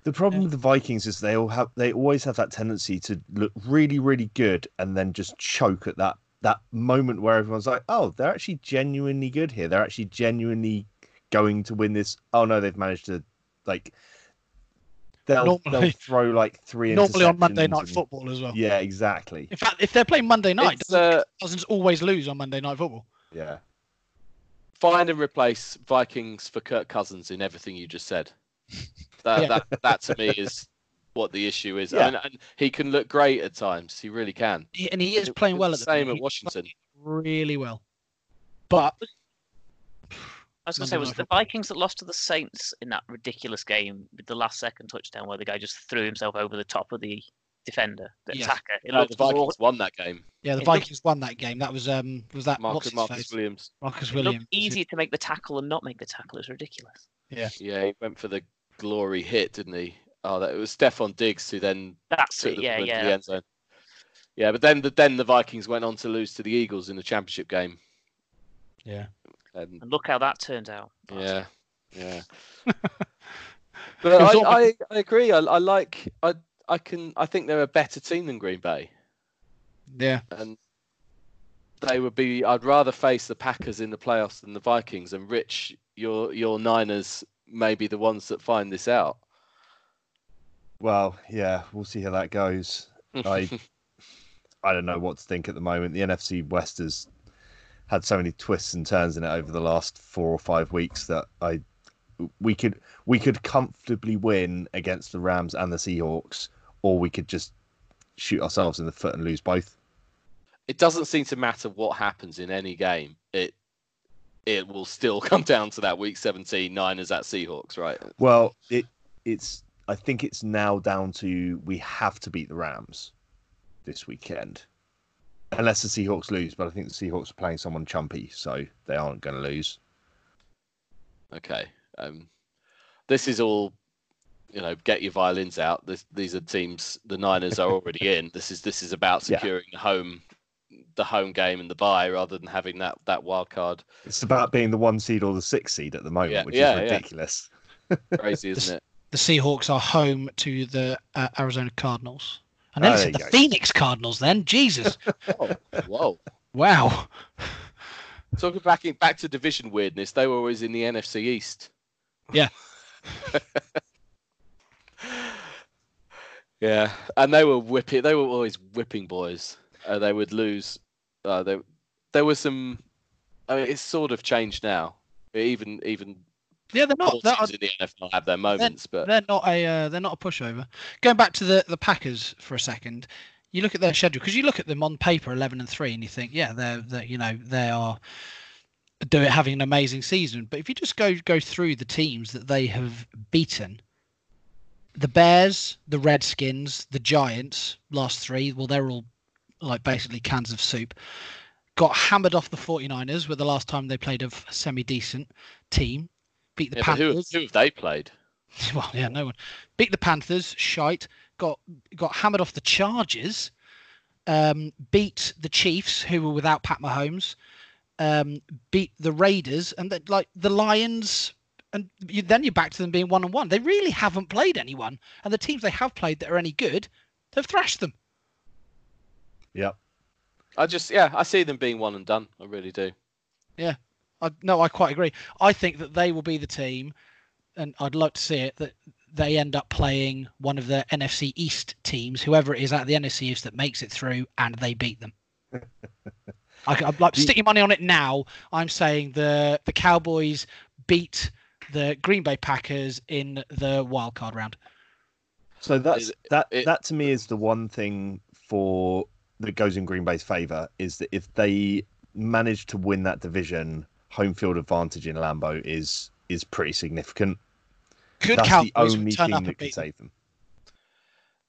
the problem with the Vikings is they all have they always have that tendency to look really really good and then just choke at that that moment where everyone's like, oh, they're actually genuinely good here. They're actually genuinely going to win this. Oh no, they've managed to like. They'll, they'll throw like three. Normally on Monday Night and- Football as well. Yeah, exactly. In fact, if they're playing Monday night, It's, doesn't, uh, doesn't always lose on Monday Night Football. Yeah. find and replace Vikings for Kirk Cousins in everything you just said. [laughs] That Yeah. that, that to me is what the issue is. Yeah. I mean, and he can look great at times. He really can. He- And he is playing it's well at the same minute. at Washington. Really well. But I was going to Monday say, was it the Vikings that lost to the Saints in that ridiculous game with the last second touchdown where the guy just threw himself over the top of the defender, the Yeah. attacker? It No, looked the Vikings raw- won that game. yeah, the It looked- Vikings won that game. That was um was that what's Marcus, his Marcus face? Williams. Marcus it Williams. looked easier to make the tackle and not make the tackle. It's ridiculous. Yeah, Yeah, he went for the glory hit, didn't he? Oh, that it was Stefon Diggs who then That's took it. the Yeah, ball into the yeah. end zone. Yeah, but then the then the Vikings went on to lose to the Eagles in the championship game. Yeah. And And look how that turned out. yeah, yeah. [laughs] But I, all- I, I agree. I, I like I I can I think they're a better team than Green Bay, Yeah. and they would be. I'd rather face the Packers in the playoffs than the Vikings. And Rich, your your Niners may be the ones that find this out. Well, yeah, we'll see how that goes. [laughs] I I don't know what to think at the moment. The NFC West has had so many twists and turns in it over the last four or five weeks that I we could we could comfortably win against the Rams and the Seahawks, or we could just shoot ourselves in the foot and lose both. it doesn't seem to matter what happens in any game. It it will still [laughs] come down to that week 17 Niners at Seahawks, right? Well, it it's I think it's now down to we have to beat the Rams this weekend. Unless the Seahawks lose, but I think the Seahawks are playing someone chumpy, so they aren't going to lose. Okay. Um, this is all, you know, get your violins out. This, these are teams. The Niners are already [laughs] in. This is this is about securing the home the home game and the bye rather than having that that wild card. It's about being the one seed or the six seed at the moment, Yeah, which yeah, is yeah. ridiculous. Crazy, [laughs] isn't it? The Seahawks are home to the uh, Arizona Cardinals. And Oh, then there said you the go. Phoenix Cardinals. Then Jesus, [laughs] Oh, whoa. wow. Talking back in, back to division weirdness, they were always in the NFC East. Yeah. [laughs] yeah, and they were whipping. They were always whipping boys. Uh, they would lose. Uh, there, there was some. I mean, it's sort of changed now. Even even Yeah, they're not. They're, in the NFL have their moments, but they're not a uh, they're not a pushover. Going back to the the Packers for a second, you look at their schedule because you look at them on paper, eleven and three, and you think, yeah, they're they you know they are do it having an amazing season. But if you just go go through the teams that they have beaten, the Bears, the Redskins, the Giants, last three, well, they're all like basically cans of soup. Got hammered off the 49ers with the last time they played a semi decent team. Beat the yeah, but who, Panthers. who have they played? [laughs] Well, yeah, no one beat the Panthers. Shite. Got got hammered off the Chargers. Um, beat the Chiefs, who were without Pat Mahomes. Um, beat the Raiders, and then, like the Lions. And you, then you're back to them being one on one. They really haven't played anyone, and the teams they have played that are any good, they've thrashed them. Yep. I just yeah, I see them being one and done. I really do. I, no, I quite agree. I think that they will be the team, and I'd like to see it that they end up playing one of the NFC East teams, whoever it is at the NFC East that makes it through, and they beat them. [laughs] I, would like to stick your money on it now. I'm saying the the Cowboys beat the Green Bay Packers in the wild card round. So that's Is- that it- that to me is the one thing for that goes in Green Bay's favour is that if they manage to win that division, home field advantage in Lambeau is is pretty significant. Good That's Cowboys the only turn team that and could save them.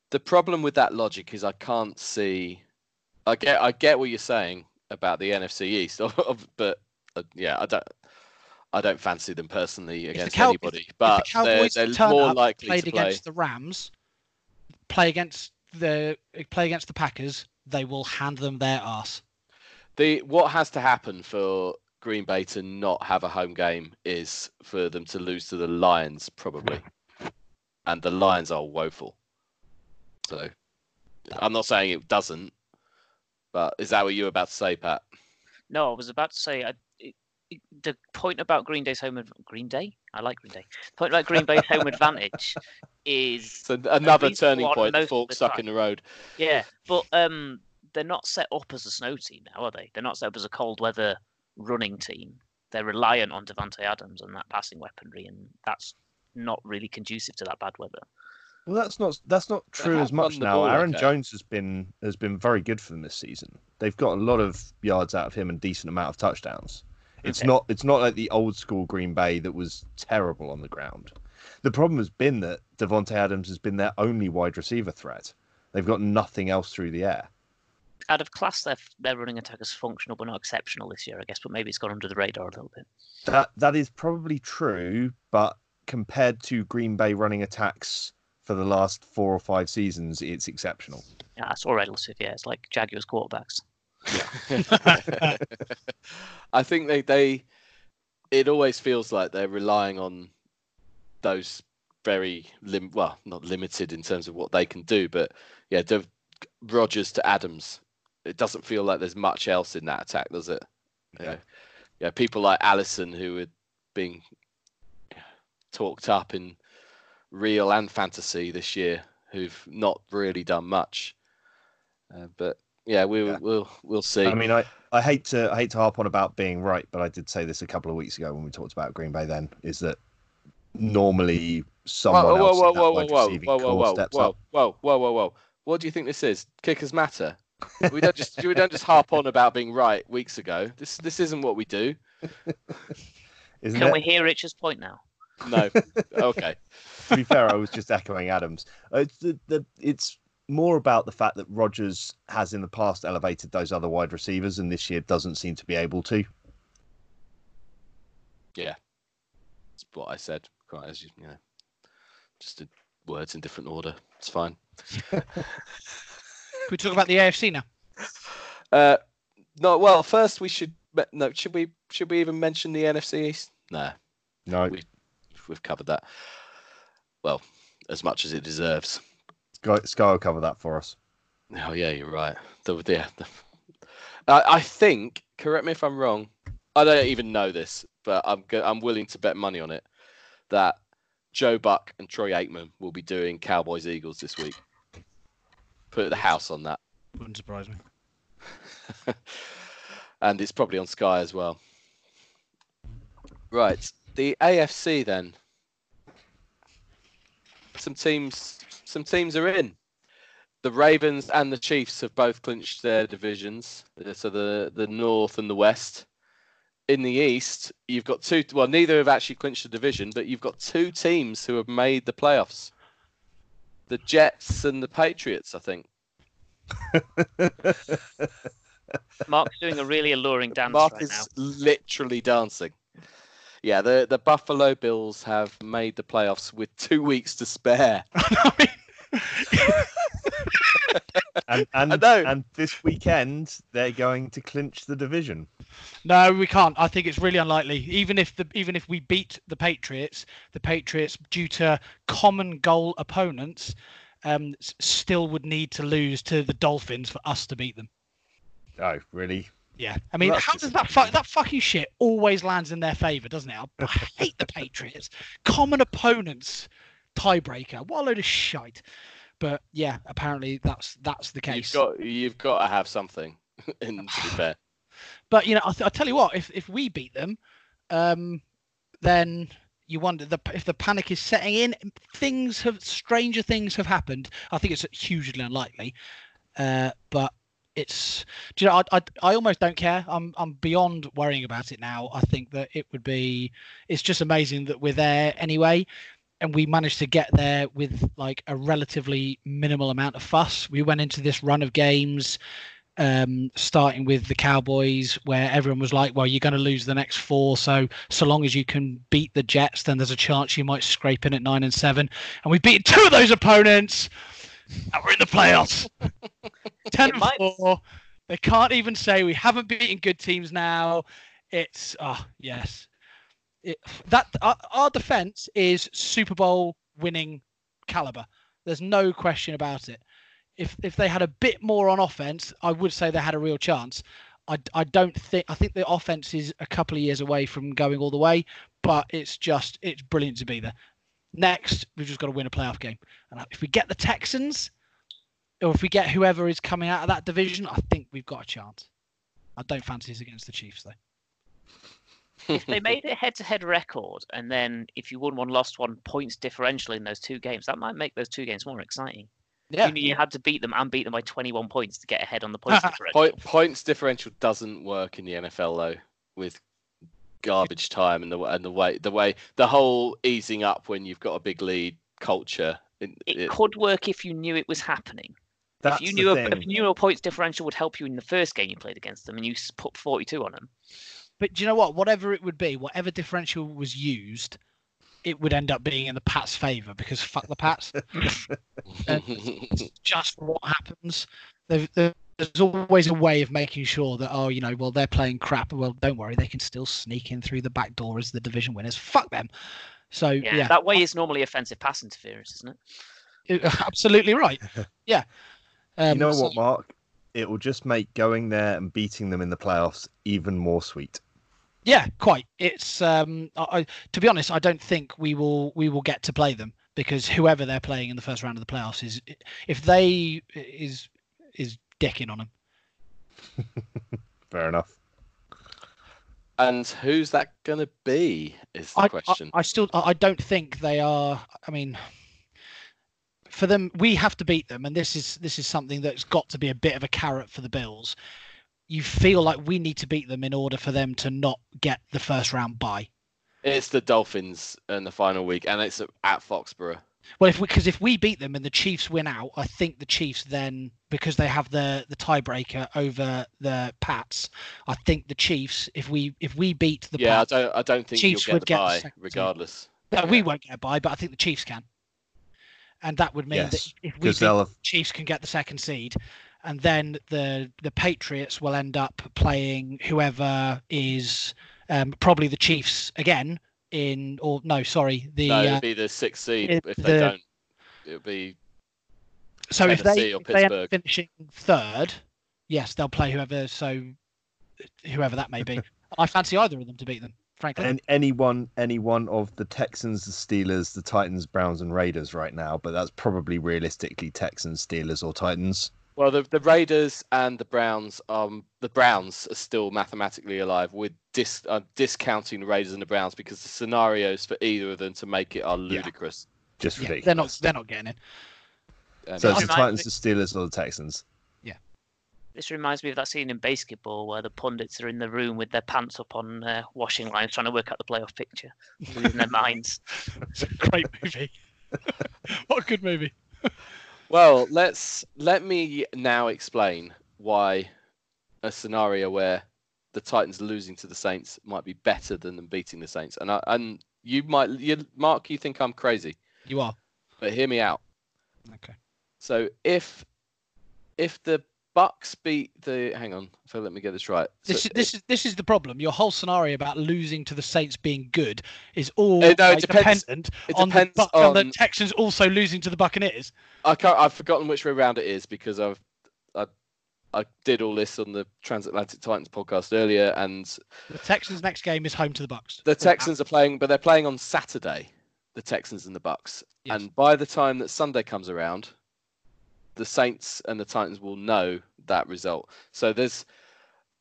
The problem with that logic is I can't see. I get I get what you're saying about the NFC East, [laughs] but uh, yeah, I don't. I don't fancy them personally against Cow- anybody, If but the Cowboys they're, they're more up, likely played to play. against the Rams, play against the play against the Packers, they will hand them their ass. The what has to happen for Green Bay to not have a home game is for them to lose to the Lions, probably, and the Lions are woeful. So, I'm not saying it doesn't, but is that what you were about to say, Pat? No, I was about to say I, it, it, the point about Green Day's home adv- Green Day. I like Green Day. The point about Green Bay's home advantage is [laughs] So another turning point, fork stuck time. in the road. yeah, but um, they're not set up as a snow team now, are they? They're not set up as a cold weather running team. They're reliant on Davante Adams and that passing weaponry, and that's not really conducive to that bad weather. Well, that's not that's not true as much now. ball Aaron okay. Jones has been has been very good for them this season. They've got a lot of yards out of him and decent amount of touchdowns. It's Okay. not it's not like the old school Green Bay that was terrible on the ground. The problem has been that Davante Adams has been their only wide receiver threat. They've got nothing else through the air. Out of class, their their running attack is functional but not exceptional this year, I guess. But maybe it's gone under the radar a little bit. That that is probably true, but compared to Green Bay running attacks for the last four or five seasons, it's exceptional. Yeah, it's all relative. Yeah, it's like Jaguars quarterbacks. Yeah. [laughs] I think they they it always feels like they're relying on those very lim well not limited in terms of what they can do, but yeah, the Rodgers to Adams. It doesn't feel like there's much else in that attack, does it? Yeah, yeah. People like Allison who are being talked up in real and fantasy this year, who've not really done much. Uh, but yeah, we Yeah. we'll we'll see. I mean, I, I hate to I hate to harp on about being right, but I did say this a couple of weeks ago when we talked about Green Bay. Then is that normally someone whoa, whoa, else whoa, whoa, whoa, whoa, whoa, core whoa, steps whoa, up. whoa, whoa, whoa, whoa. What do you think this is? Kickers matter. We don't just we don't just harp on about being right weeks ago. This this isn't what we do. Isn't Can it? we hear Richard's point now? No. Okay. to be fair, I was just echoing Adams. Uh, It's, the, the, it's more about the fact that Rodgers has in the past elevated those other wide receivers, and this year doesn't seem to be able to. Yeah, that's what I said. Quite as you, you know, just did words in different order. It's fine. [laughs] Can we talk about the AFC now? Uh, No, well, first we should no. Should we should we even mention the NFC East? No, No, We- we've covered that. Well, as much as it deserves. Sky, Sky will cover that for us. Oh yeah, you're right. The, yeah, the, I, I think. Correct me if I'm wrong. I don't even know this, but I'm go- I'm willing to bet money on it that Joe Buck and Troy Aikman will be doing Cowboys Eagles this week. Put the house on that, Wouldn't surprise me. [laughs] and it's probably on Sky as well. Right, the AFC then. Some teams, some teams are in. The Ravens and the Chiefs have both clinched their divisions. So the the North and the West. In the East, you've got two. Well, neither have actually clinched the division, but you've got two teams who have made the playoffs. The Jets and the Patriots, I think. [laughs] Mark's doing a really alluring dance Mark right is now. literally dancing. Yeah, the the Buffalo Bills have made the playoffs with two weeks to spare. [laughs] [laughs] [laughs] I And and, know. and this weekend they're going to clinch the division. no, we can't. I think it's really unlikely. Even if the even if we beat the Patriots, the Patriots, due to common goal opponents, um, still would need to lose to the Dolphins for us to beat them. Oh, really? Yeah, I mean, that's how does that fu- that fucking shit always lands in their favour, doesn't it? I, I hate the [laughs] Patriots. Common opponents, tiebreaker. What a load of shite. But yeah, apparently that's that's the case. You've got you've got to have something. [laughs] In to be fair, [sighs] But you know, I, th- I tell you what, if if we beat them, um, then you wonder the if the panic is setting in. Things have stranger things have happened. I think it's hugely unlikely, uh, but it's. Do you know? I, I I almost don't care. I'm I'm beyond worrying about it now. I think that it would be. It's just amazing that we're there anyway. And we managed to get there with like a relatively minimal amount of fuss. We went into this run of games um, starting with the Cowboys, where everyone was like, "Well, you're going to lose the next four, so so long as you can beat the Jets, then there's a chance you might scrape in at nine and seven." And we beat two of those opponents, and we're in the playoffs. [laughs] Ten and might. four. They can't even say we haven't beaten good teams now. It's oh yes, that our, our defense is Super Bowl winning caliber. There's no question about it if if they had a bit more on offense, I would say they had a real chance. I, I don't think I think the offense is a couple of years away from going all the way, but it's just it's brilliant to be there. Next, we've just got to win a playoff game, and if we get the Texans, or if we get whoever is coming out of that division, I think we've got a chance. I don't fancy us against the Chiefs though. If they made a head-to-head record, and then if you won one, lost one, points differential in those two games, that might make those two games more exciting. Yeah, You knew you had to beat them and beat them by 21 points to get ahead on the points [laughs] differential. Point, points differential doesn't work in the NFL though, with garbage time and the and the way the way the whole easing up when you've got a big lead culture. It, It it- could work if you knew it was happening. That's if you knew a, thing. if you knew a points differential would help you in the first game you played against them, and you put 42 on them. But do you know what? Whatever it would be, whatever differential was used, it would end up being in the Pats' favour because fuck the Pats. [laughs] just what happens. There- there- There's always a way of making sure that oh, you know, well they're playing crap. Well, don't worry, they can still sneak in through the back door as the division winners. Fuck them. So Yeah, yeah, that way is normally offensive pass interference, isn't it? [laughs] it- [laughs] absolutely right. Yeah. Um, you know so- what, Mark? It will just make going there and beating them in the playoffs even more sweet. Yeah, quite. It's um, I, I, to be honest, I don't think we will we will get to play them because whoever they're playing in the first round of the playoffs is if they is is dicking on them. [laughs] Fair enough. and who's that gonna be? Is the I, I, question. I still I I don't think they are. I mean, for them, we have to beat them, and this is this is something that's got to be a bit of a carrot for the Bills. You feel like we need to beat them in order for them to not get the first round bye. It's the Dolphins in the final week, and it's at Foxborough. Well, if because if we beat them and the Chiefs win out, I think the Chiefs then because they have the the tiebreaker over the Pats. I think the Chiefs, if we if we beat the yeah, I Pats, don't. I don't think Chiefs you'll would get the get the bye, second seed. regardless. no, we won't get by, but I think the Chiefs can, and that would mean Yes, that if we beat Because they'll have Chiefs can get the second seed, and then the the Patriots will end up playing whoever is um, probably the Chiefs again in or no, sorry, the no, uh, it'd be the sixth seed it- if they the- don't. It'll be so if they or if they end up finishing third, yes, they'll play whoever. So whoever that may be, [laughs] I fancy either of them to beat them. Frankly, And anyone, any one of the Texans, the Steelers, the Titans, Browns, and Raiders right now, but that's probably realistically Texans, Steelers, or Titans. Well, the the Raiders and the Browns. Um, the Browns are still mathematically alive. We're dis, uh, discounting the Raiders and the Browns because the scenarios for either of them to make it are Yeah. ludicrous. Just yeah, ridiculous. they're not they're not getting it. And So it's the reminds Titans, the Steelers, or the Texans. Yeah. This reminds me of that scene in basketball where the pundits are in the room with their pants up on uh, washing lines trying to work out the playoff picture, losing their [laughs] minds. It's a great movie. [laughs] what a good movie. [laughs] Well, let's let me now explain why a scenario where the Titans losing to the Saints might be better than them beating the Saints. And I, and you might, you, Mark, you think I'm crazy, You are but hear me out. okay. So if if the Bucs beat the, hang on, so let me get this right. So This is this is this is the problem. Your whole scenario about losing to the Saints being good is all Uh, no, it depends- dependent it on, the, depends Buc- on the Texans also losing to the Buccaneers. I can't, I've forgotten which way round it is because I've I I did all this on the Transatlantic Titans podcast earlier, and The Texans' next game is home to the Bucs. the Texans are playing, but they're playing on Saturday. The Texans and the Bucs, Yes. and by the time that Sunday comes around, the Saints and the Titans will know that result. So there's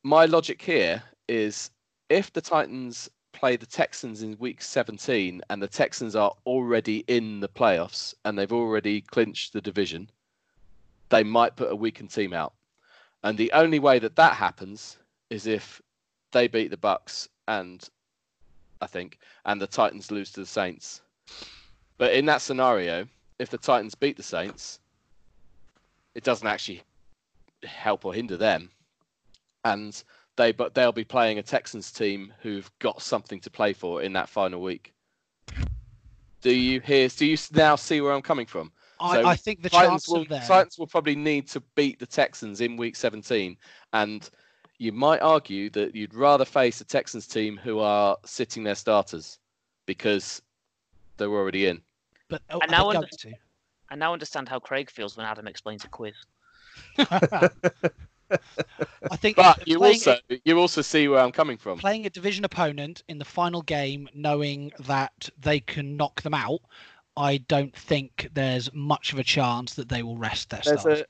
my logic here is if the Titans play the Texans in week 17 and the Texans are already in the playoffs and they've already clinched the division, they might put a weakened team out. And the only way that that happens is if they beat the Bucs and I think and the Titans lose to the Saints. But in that scenario, if the Titans beat the Saints, it doesn't actually help or hinder them. And they but they'll be playing a Texans team who've got something to play for in that final week. Do you hear do you now see where I'm coming from? I, So I think the Titans chance will, of them. Titans will probably need to beat the Texans in week 17. And you might argue that you'd rather face a Texans team who are sitting their starters because they're already in. but oh, And are now under- going I now understand how Craig feels when Adam explains a quiz. To? [laughs] I think But you playing, also you also see where I'm coming from. playing a division opponent in the final game, knowing that they can knock them out. I don't think there's much of a chance that they will rest their There's stars.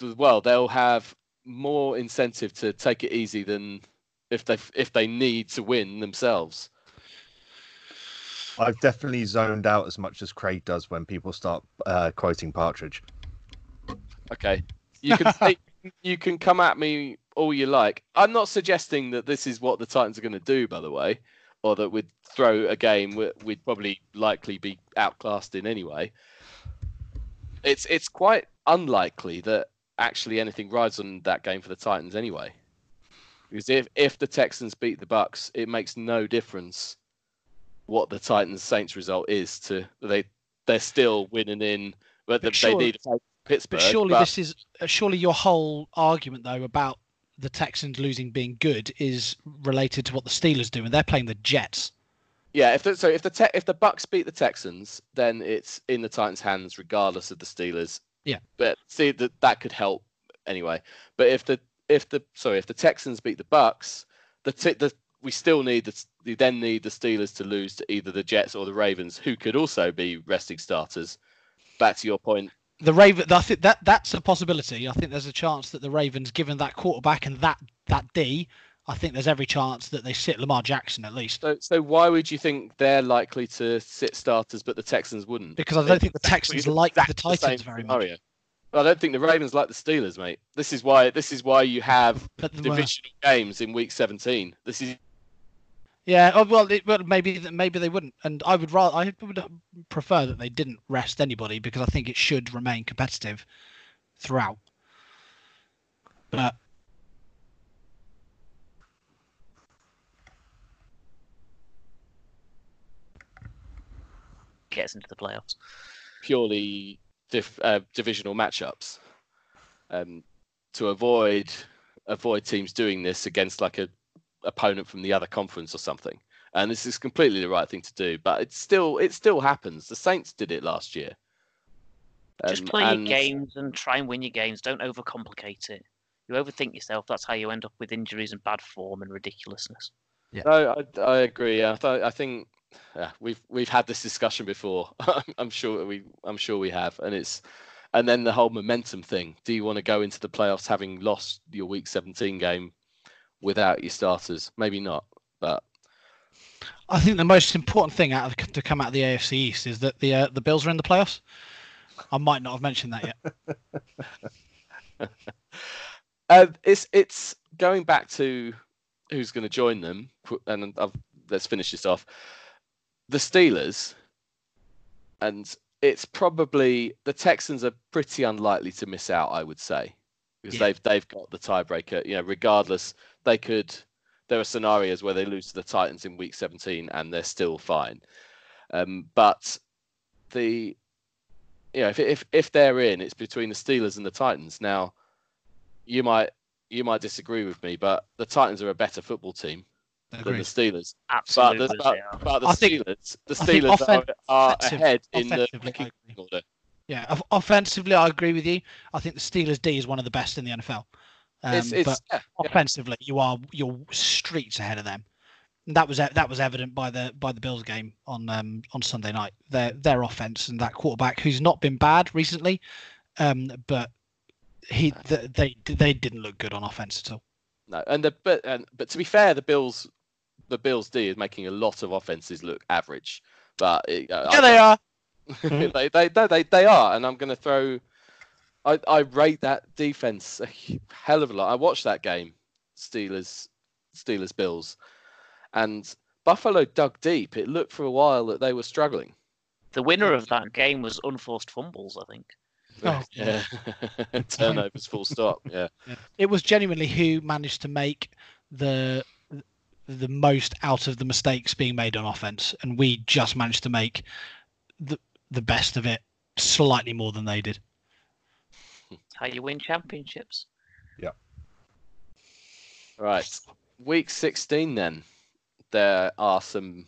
a well, they'll have more incentive to take it easy than if they if they need to win themselves. I've definitely zoned out as much as Craig does when people start uh, quoting Partridge. Okay. You can [laughs] say, you can come at me all you like. I'm not suggesting that this is what the Titans are going to do, by the way, or that we'd throw a game we'd probably likely be outclassed in anyway. It's it's quite unlikely that actually anything rides on that game for the Titans anyway. Because if if the Texans beat the Bucs, it makes no difference what the Titans Saints result is to they they're still winning in but, But they need Pittsburgh. But surely but- this is uh, surely your whole argument though about the Texans losing being good is related to what the Steelers do, and they're playing the Jets. Yeah, if the, so if the te- if the Bucs beat the Texans, then it's in the Titans' hands, regardless of the Steelers. Yeah. But see that that could help anyway. But if the if the sorry if the Texans beat the Bucs, the t- the we still need the then need the Steelers to lose to either the Jets or the Ravens, who could also be resting starters. Back to your point, The Raven, I think that that's a possibility. I think there's a chance that the Ravens, given that quarterback and that that D, I think there's every chance that they sit Lamar Jackson at least. so so why would you think they're likely to sit starters, but the Texans wouldn't? Because I don't think the Texans like the Titans very much. scenario. I don't think the Ravens like the Steelers, mate. This is why this is why you have the- uh, divisional games in week 17. This is Yeah, oh, well, it, well, maybe maybe they wouldn't, and I would rather I would prefer that they didn't rest anybody because I think it should remain competitive throughout. But Gets into the playoffs. purely diff, uh, divisional matchups. Um, to avoid avoid teams doing this against like a opponent from the other conference or something. And this is completely the right thing to do, but it still it still happens. The Saints did it last year. Just Um, play and- your games and try and win your games. Don't overcomplicate it. You overthink yourself. That's how you end up with injuries and bad form and ridiculousness. No, I, I agree. I, th- I think yeah, we've we've had this discussion before. [laughs] I'm sure we I'm sure we have, and it's and then the whole momentum thing. Do you want to go into the playoffs having lost your Week 17 game without your starters? Maybe not, but I think the most important thing out of to come out of the AFC East is that the uh, the Bills are in the playoffs. I might not have mentioned that yet. [laughs] uh, it's it's going back to who's going to join them, and I've, let's finish this off. The Steelers, and it's probably the Texans are pretty unlikely to miss out. I would say because Yeah. they've they've got the tiebreaker. You know, regardless, they could. There are scenarios where they lose to the Titans in Week 17 and they're still fine. Um, but the you know if if if they're in, it's between the Steelers and the Titans. Now, you might you might disagree with me, but the Titans are a better football team than the Agreed. Steelers. But Absolutely. the, but, are. but the I think- Steelers, the Steelers offen- are, are ahead in the offensively, I pecking agree. order. Yeah, offensively, I agree with you. I think the Steelers D is one of the best in the NFL. Um, it's it's but yeah, yeah. offensively, you are you're streets ahead of them. And that was that was evident by the by the Bills game on um, on Sunday night. Their their offense and that quarterback who's not been bad recently, um, but he th- they they didn't look good on offense at all. no, and the but and but to be fair, the Bills the Bills D is making a lot of offenses look average. But it, uh, Yeah, I- [laughs] they are. they, they, they, they are, and I'm going to throw. I, I rate that defense a hell of a lot. I watched that game, Steelers, Steelers Bills, and Buffalo dug deep. It looked for a while that they were struggling. The winner of that game was unforced fumbles, I think. Oh, yeah, [laughs] turnovers, full stop. Yeah, It was genuinely who managed to make the the most out of the mistakes being made on offense, and we just managed to make the the best of it slightly more than they did. It's how you win championships. Yeah. Right. Week 16, then there are some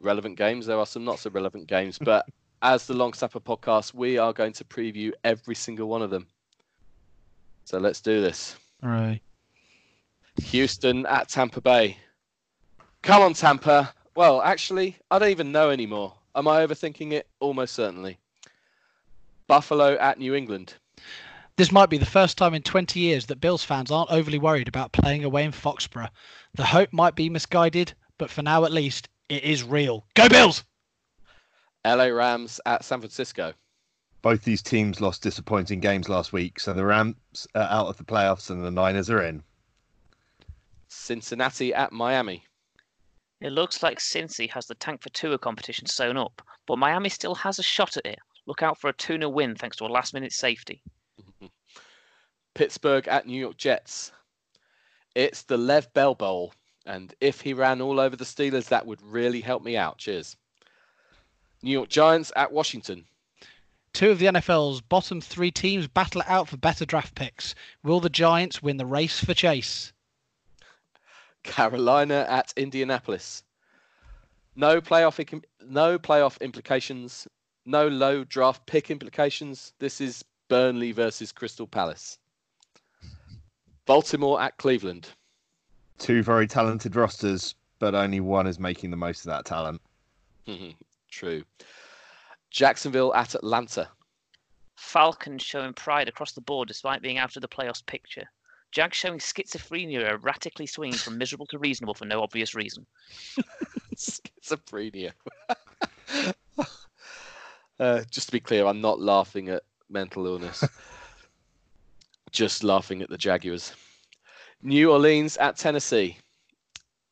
relevant games. There are some not so relevant games, [laughs] but as the Long Snapper podcast, we are going to preview every single one of them. So let's do this. All right. Houston at Tampa Bay. Come on, Tampa. Well, actually, I don't even know anymore. Am I overthinking it? Almost certainly. Buffalo at New England. This might be the first time in 20 years that Bills fans aren't overly worried about playing away in Foxborough. The hope might be misguided, but for now at least, it is real. Go Bills! LA Rams at San Francisco. Both these teams lost disappointing games last week, so the Rams are out of the playoffs and the Niners are in. Cincinnati at Miami. It looks like Cincy has the tank for Tua competition sewn up, but Miami still has a shot at it. Look out for a 2 0 win thanks to a last minute safety. [laughs] Pittsburgh at New York Jets. It's the Lev Bell Bowl, and if he ran all over the Steelers, that would really help me out. Cheers. New York Giants at Washington. Two of the NFL's bottom three teams battle it out for better draft picks. Will the Giants win the race for Chase? Carolina at Indianapolis. No playoff no playoff implications, no low draft pick implications. This is Burnley versus Crystal Palace. Baltimore at Cleveland. Two very talented rosters, but only one is making the most of that talent. True. Jacksonville at Atlanta. Falcons showing pride across the board despite being out of the playoffs picture. Jags showing schizophrenia erratically swinging from miserable to reasonable for no obvious reason. [laughs] Schizophrenia. [laughs] uh, just to be clear, I'm not laughing at mental illness. [laughs] just laughing at the Jaguars. New Orleans at Tennessee.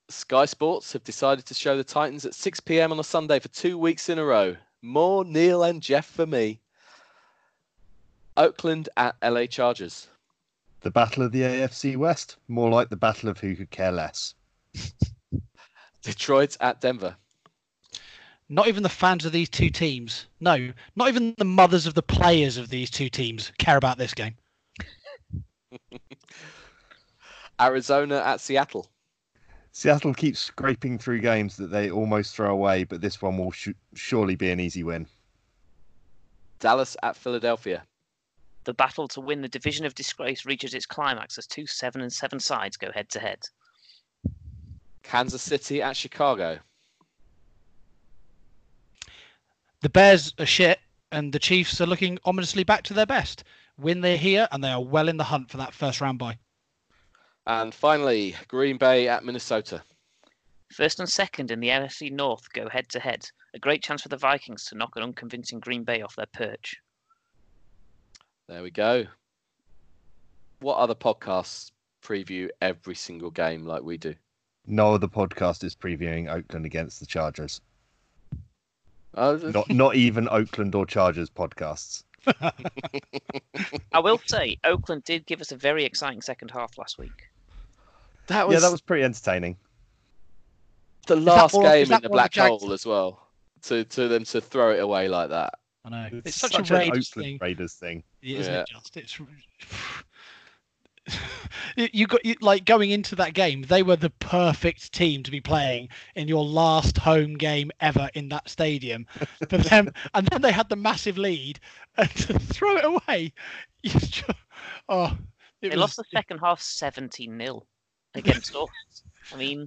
Sky Sports have decided to show the Titans at 6 p.m. on a Sunday for two weeks in a row. More Neil and Jeff for me. Oakland at LA Chargers. The battle of the AFC West, more like the battle of who could care less. [laughs] Detroit at Denver. Not even the fans of these two teams, no, not even the mothers of the players of these two teams care about this game. [laughs] Arizona at Seattle. Seattle keeps scraping through games that they almost throw away, but this one will sh- surely be an easy win. Dallas at Philadelphia. The battle to win the Division of Disgrace reaches its climax as two seven and seven sides go head to head. Kansas City at Chicago. The Bears are shit, and the Chiefs are looking ominously back to their best. Win they're here, and they are well in the hunt for that first round bye. And finally, Green Bay at Minnesota. First and second in the NFC North go head to head. A great chance for the Vikings to knock an unconvincing Green Bay off their perch. There we go. What other podcasts preview every single game like we do? No other podcast is previewing Oakland against the Chargers. Not not even Oakland or Chargers podcasts. [laughs] I will say, Oakland did give us a very exciting second half last week. that was, yeah, that was pretty entertaining. the last more- is game in the more the black hole as well. To to them to throw it away like that. I know it's, It's, such, such a an Raiders Oakland thing, Raiders thing. isn't Yeah. it? Just it's. You- [laughs] you got you, like going into that game. They were the perfect team to be playing in your last home game ever in that stadium. [laughs] For them, and then they had the massive lead, and to [laughs] throw it away. You just, oh, it They was, lost the second half 17 0 against us. I mean,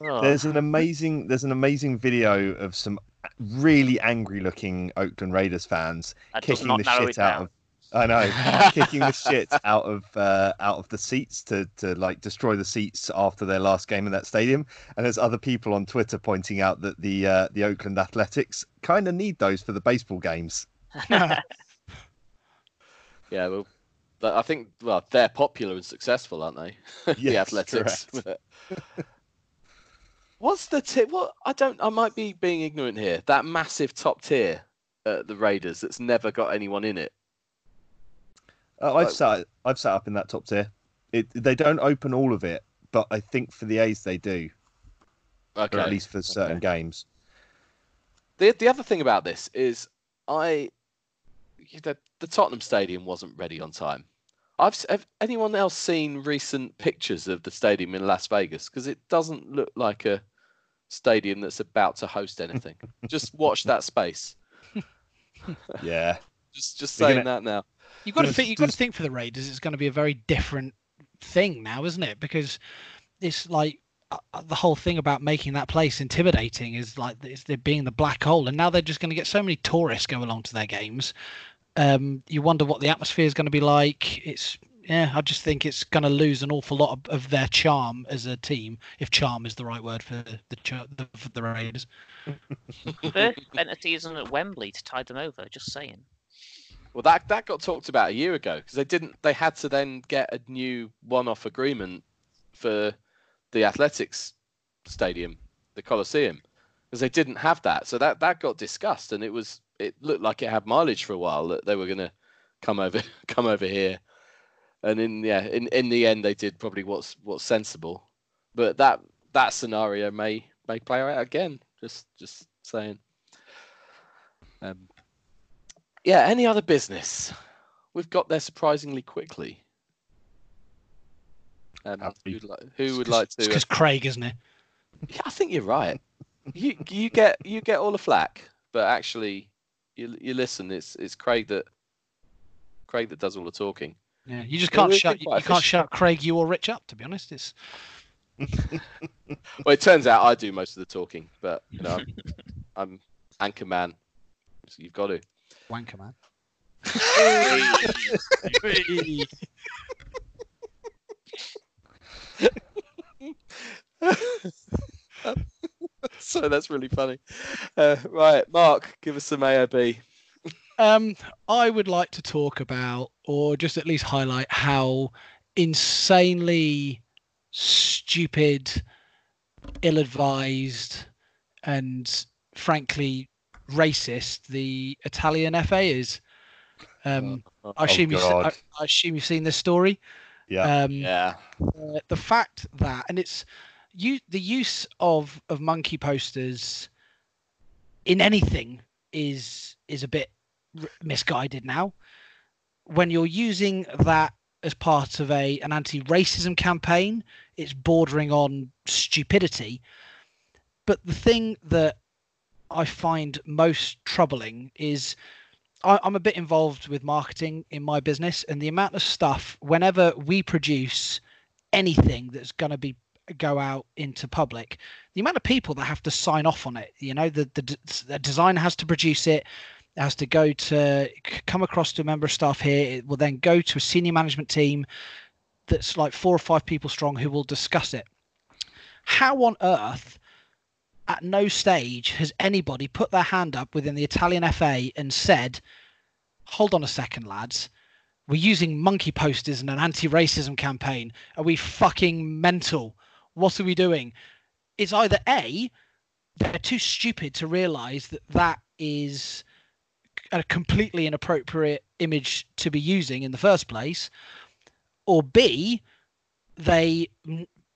oh, There's an amazing there's an amazing video of some really angry looking Oakland Raiders fans that kicking the shit out down. of I know [laughs] kicking the shit out of uh, out of the seats to to like destroy the seats after their last game in that stadium. And there's other people on Twitter pointing out that the uh, the Oakland Athletics kind of need those for the baseball games. [laughs] Yeah, well, but I think well they're popular and successful, aren't they? [laughs] the Athletics. What's the tip? What I don't. I might be being ignorant here. That massive top tier, uh, the Raiders, that's never got anyone in it. Uh, I've sat I've sat up in that top tier. It they don't open all of it, but I think for the A's they do, Okay. or at least for certain okay. games. The the other thing about this is I the, the Tottenham Stadium wasn't ready on time. I've have anyone else seen recent pictures of the stadium in Las Vegas because it doesn't look like a stadium that's about to host anything. [laughs] just watch that space. Yeah, [laughs] Just just saying gonna- that now. You've got to think. You've got to think for the Raiders. It's going to be a very different thing now, isn't it? Because it's like uh, uh, the whole thing about making that place intimidating is like it's there being the black hole, and now they're just going to get so many tourists go along to their games. Um, you wonder what the atmosphere is going to be like. It's yeah, I just think it's going to lose an awful lot of, of their charm as a team, if charm is the right word for the Char- the, for the Raiders. [laughs] First spent a season at Wembley to tide them over. Just saying. Well, that that got talked about a year ago because they didn't. They had to then get a new one-off agreement for the athletics stadium, the Coliseum, because they didn't have that. So that that got discussed, and it was it looked like it had mileage for a while that they were going to come over [laughs] come over here, and in yeah in in the end they did probably what's what's sensible, but that that scenario may may play out again. Just just saying. Um, yeah, any other business? We've got there surprisingly quickly. Um, who'd like, who would like to? uh, Because Craig, isn't it? yeah, I think you're right. You you get you get all the flack, but actually, you you listen. It's it's Craig that Craig that does all the talking. Yeah, you just can't we've shut you, you can't shut Craig you or Rich up. To be honest, it's [laughs] Well, it turns out I do most of the talking, but you know, [laughs] I'm, I'm anchor man. So you've got to. Wanker man. [laughs] so that's really funny. Uh, right, Mark, give us some AOB. Um, I would like to talk about, or just at least highlight, how insanely stupid, ill-advised, and frankly racist the Italian FA is. Um, Oh, I assume you I, I, assume you've seen this story. yeah. Um, yeah, uh, the fact that and it's you the use of of monkey posters in anything is is a bit r- misguided now when you're using that as part of a an anti-racism campaign. It's bordering on stupidity. But the thing that I find most troubling is I, I'm a bit involved with marketing in my business, and the amount of stuff whenever we produce anything that's going to be go out into public, the amount of people that have to sign off on it. You know, the the, the designer has to produce it, it has to go to come across to a member of staff here. It will then go to a senior management team that's like four or five people strong who will discuss it. How on earth? At no stage has anybody put their hand up within the Italian FA and said, "Hold on a second, lads we're using monkey posters in an anti-racism campaign. Are we fucking mental? What are we doing? It's either A, they're too stupid to realize that that is a completely inappropriate image to be using in the first place, or B, they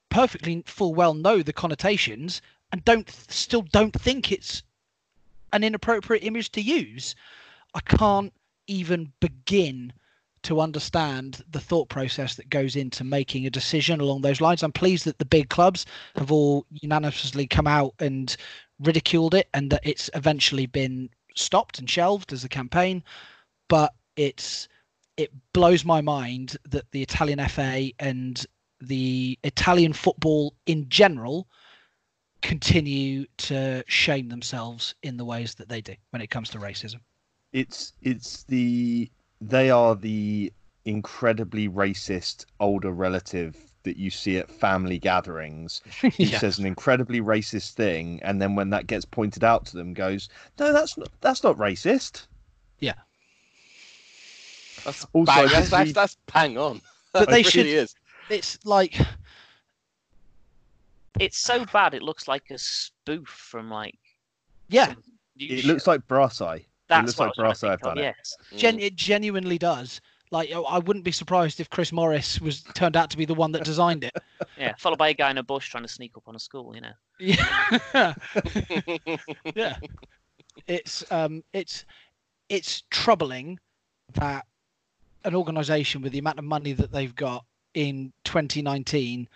perfectly full well know the connotations and don't still don't think it's an inappropriate image to use. I can't even begin to understand the thought process that goes into making a decision along those lines. I'm pleased that the big clubs have all unanimously come out and ridiculed it and that it's eventually been stopped and shelved as a campaign. But it's it blows my mind that the Italian FA and the Italian football in general continue to shame themselves in the ways that they do when it comes to racism. It's it's the they are the incredibly racist older relative that you see at family gatherings [laughs] who yeah. says an incredibly racist thing and then when that gets pointed out to them goes no that's not that's not racist Yeah. That's Also, bang, that's, did that's, read- that's bang on. But [laughs] It they really should- is. It's like It's so bad it looks like a spoof from like. yeah, it show. looks like brass eye That's looks what like I was trying Brasso to think of, done it. Yes. gen- Mm. it genuinely does. Like oh, I wouldn't be surprised if Chris Morris was turned out to be the one that designed it. [laughs] Yeah. Followed by a guy in a bush trying to sneak up on a school. You know. [laughs] Yeah. [laughs] yeah. It's um it's it's troubling that an organization with the amount of money that they've got in 2019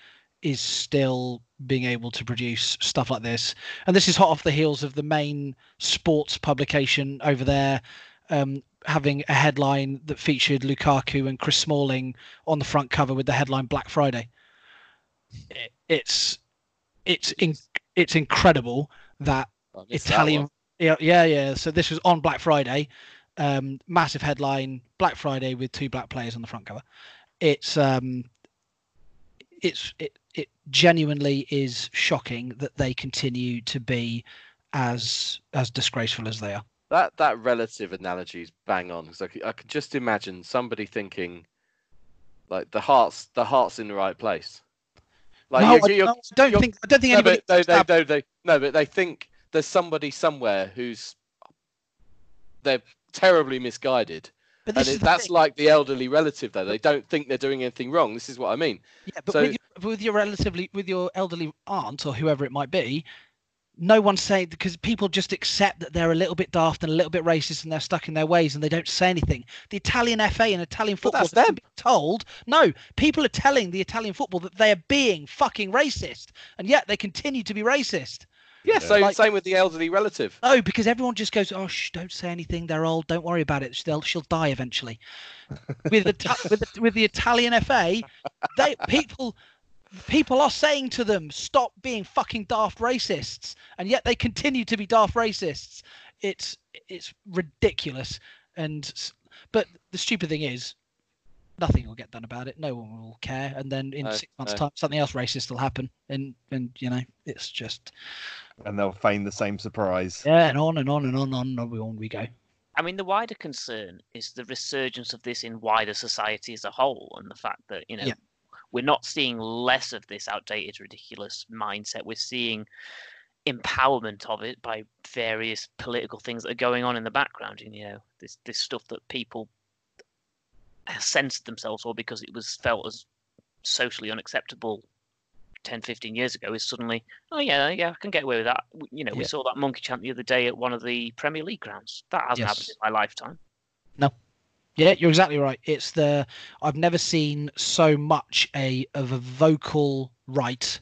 is still being able to produce stuff like this. And this is hot off the heels of the main sports publication over there um, having a headline that featured Lukaku and Chris Smalling on the front cover with the headline Black Friday. It, it's it's in, it's incredible that Italian. Yeah, yeah, yeah. So this was on Black Friday. Um, massive headline: Black Friday with two black players on the front cover. It's um, it's it it genuinely is shocking that they continue to be as as disgraceful as they are. That that relative analogy is bang on because I, I could just imagine somebody thinking, like the heart's the heart's in the right place. Like no, you're- I, you're- no, I don't think I don't think no, anybody. but they, they, they, no, but they think there's somebody somewhere who's they're terribly misguided, but and is that's thing. like the elderly relative though. They don't think they're doing anything wrong. This is what I mean. Yeah, but So- with, your, with your relatively with your elderly aunt or whoever it might be, no one's saying because people just accept that they're a little bit daft and a little bit racist and they're stuck in their ways and they don't say anything. The Italian FA and Italian football that's have them. told no. People are telling the Italian football that they are being fucking racist, and yet they continue to be racist. Yeah. Yeah. So Like- same with the elderly relative. Oh, because everyone just goes, "Oh, shh, don't say anything. They're old. Don't worry about it. She'll she'll die eventually." with the with the, with the Italian FA, they people people are saying to them, "Stop being fucking daft racists," and yet they continue to be daft racists. It's it's ridiculous. And but the stupid thing is, nothing will get done about it. No one will care. And then in No, six months' no. time, something else racist will happen. And and you know, it's just and they'll feign the same surprise yeah, and on and on and on and on and on we go. I mean, the wider concern is the resurgence of this in wider society as a whole, and the fact that you know Yeah. we're not seeing less of this outdated, ridiculous mindset. We're seeing empowerment of it by various political things that are going on in the background. And, you know, this this stuff that people censored themselves or because it was felt as socially unacceptable 10 15 years ago is suddenly oh yeah yeah i can get away with that you know we Yeah. saw that monkey chant the other day at one of the premier league grounds that hasn't happened in my lifetime No. Yeah, you're exactly right. It's the I've never seen so much a of a vocal right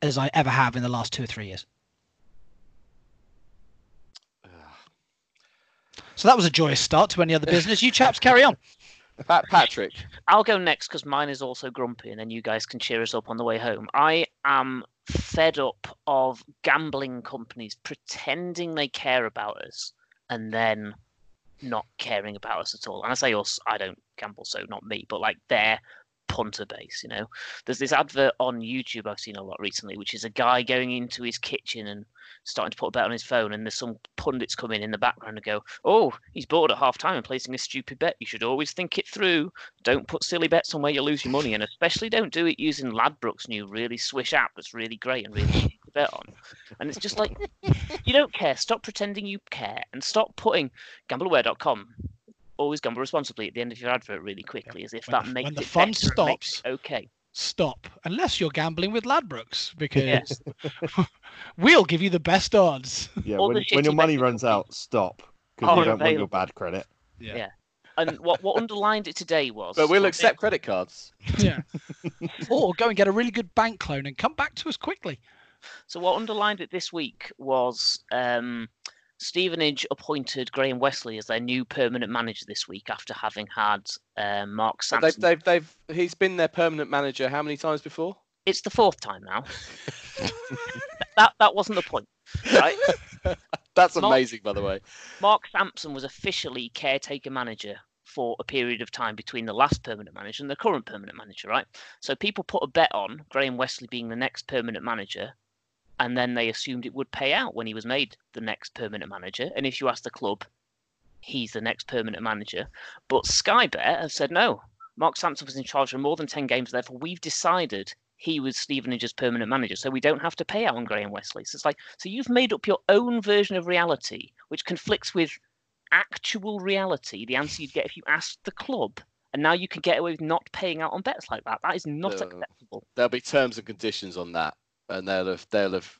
as I ever have in the last two or three years. So that was a joyous start to any other business. You chaps carry on. Pat [laughs] Patrick. I'll go next because mine is also grumpy, and then you guys can cheer us up on the way home. I am fed up of gambling companies pretending they care about us and then not caring about us at all. And I say us, I don't gamble, so not me, but like their punter base, you know. There's this advert on YouTube I've seen a lot recently, which is a guy going into his kitchen and starting to put a bet on his phone, and there's some pundits come in in the background and go, "Oh, he's bored at half time and placing a stupid bet. You should always think it through. Don't put silly bets on where you lose your money, and especially don't do it using Ladbrokes' new really swish app that's really great and really bet on." And it's just like, [laughs] you don't care. Stop pretending you care, and stop putting gambleaware.com. Always gamble responsibly at the end of your advert really quickly, as if When that the- makes when the it fun better stops. it okay. Stop, unless you're gambling with Ladbrokes, because [laughs] we'll give you the best odds. Yeah, All when, when your money runs out, stop because are you don't want your bad credit. Yeah. yeah And what, what underlined it today was. But we'll well, accept credit cards. [laughs] Yeah. or go and get a really good bank loan and come back to us quickly. So what underlined it this week was um, Stevenage appointed Graham Westley as their new permanent manager this week after having had um, Mark But they've, Sampson. they've, they've, he's been their permanent manager how many times before? It's the fourth time now. [laughs] that that wasn't the point, right? [laughs] That's Mark- amazing, by the way. Mark Sampson was officially caretaker manager for a period of time between the last permanent manager and the current permanent manager, right? So people put a bet on Graham Westley being the next permanent manager, and then they assumed it would pay out when he was made the next permanent manager. And if you ask the club, he's the next permanent manager. But Sky Bet have said no. Mark Sampson was in charge for more than 10 games, therefore we've decided he was Stevenage's permanent manager, so we don't have to pay out on Graham Westley. So it's like, so you've made up your own version of reality, which conflicts with actual reality, the answer you'd get if you asked the club. And now you can get away with not paying out on bets like that. That is not acceptable. There'll be terms and conditions on that, and they'll have they'll have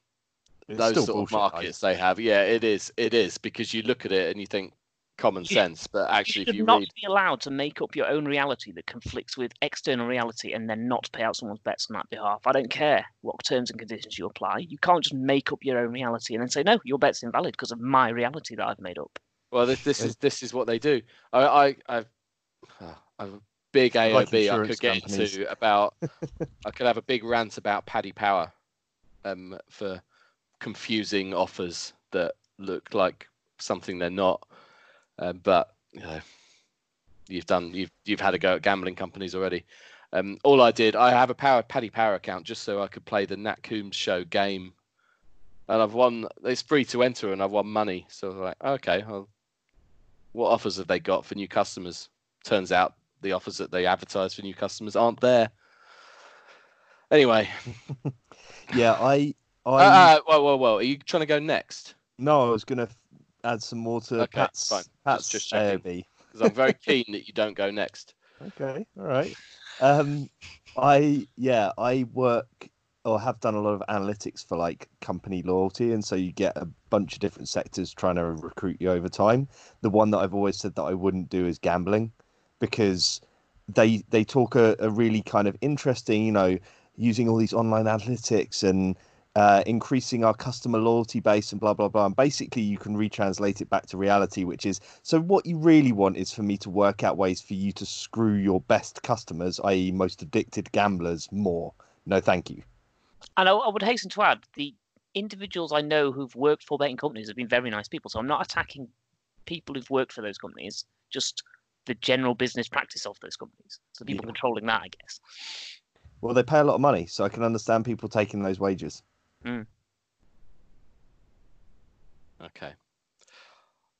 It's those still sort of bullshit, markets they have. Yeah, it is. It is because you look at it and you think common You- sense, but You actually, should if you not read, be allowed to make up your own reality that conflicts with external reality and then not pay out someone's bets on that behalf. I don't care what terms and conditions you apply. You can't just make up your own reality and then say, no, your bet's invalid because of my reality that I've made up. well, this, this is this is what they do. I I I've, [sighs] I've a big Like AOB I could get companies. into about. [laughs] I could have a big rant about Paddy Power, um, for confusing offers that look like something they're not. Um, but you know, you've done you've you've had a go at gambling companies already. Um, all I did, I have a power Paddy Power account just so I could play the Nat Coombs show game, and I've won. It's free to enter, and I've won money. So I was like, okay, well, what offers have they got for new customers? Turns out the offers that they advertise for new customers aren't there. Anyway, [laughs] Yeah, I, I, uh, uh, well, well, well. Are you trying to go next? no, I was gonna add some more to Okay, Pat's, fine. Pat's just checking. Because I'm very keen that you don't go next. Okay, all right. Um, I yeah, I work or have done a lot of analytics for like company loyalty, and so you get a bunch of different sectors trying to recruit you over time. The one that I've always said that I wouldn't do is gambling, because they they talk a, a really kind of interesting, you know, using all these online analytics and uh, increasing our customer loyalty base and blah blah blah. And basically, you can retranslate it back to reality, which is so. What you really want is for me to work out ways for you to screw your best customers, i.e., most addicted gamblers, more. No, thank you. And I, I would hasten to add the individuals I know who've worked for betting companies have been very nice people. So I'm not attacking people who've worked for those companies, just the general business practice of those companies. So people Yeah. controlling that, I guess. Well, they pay a lot of money, so I can understand people taking those wages. Okay.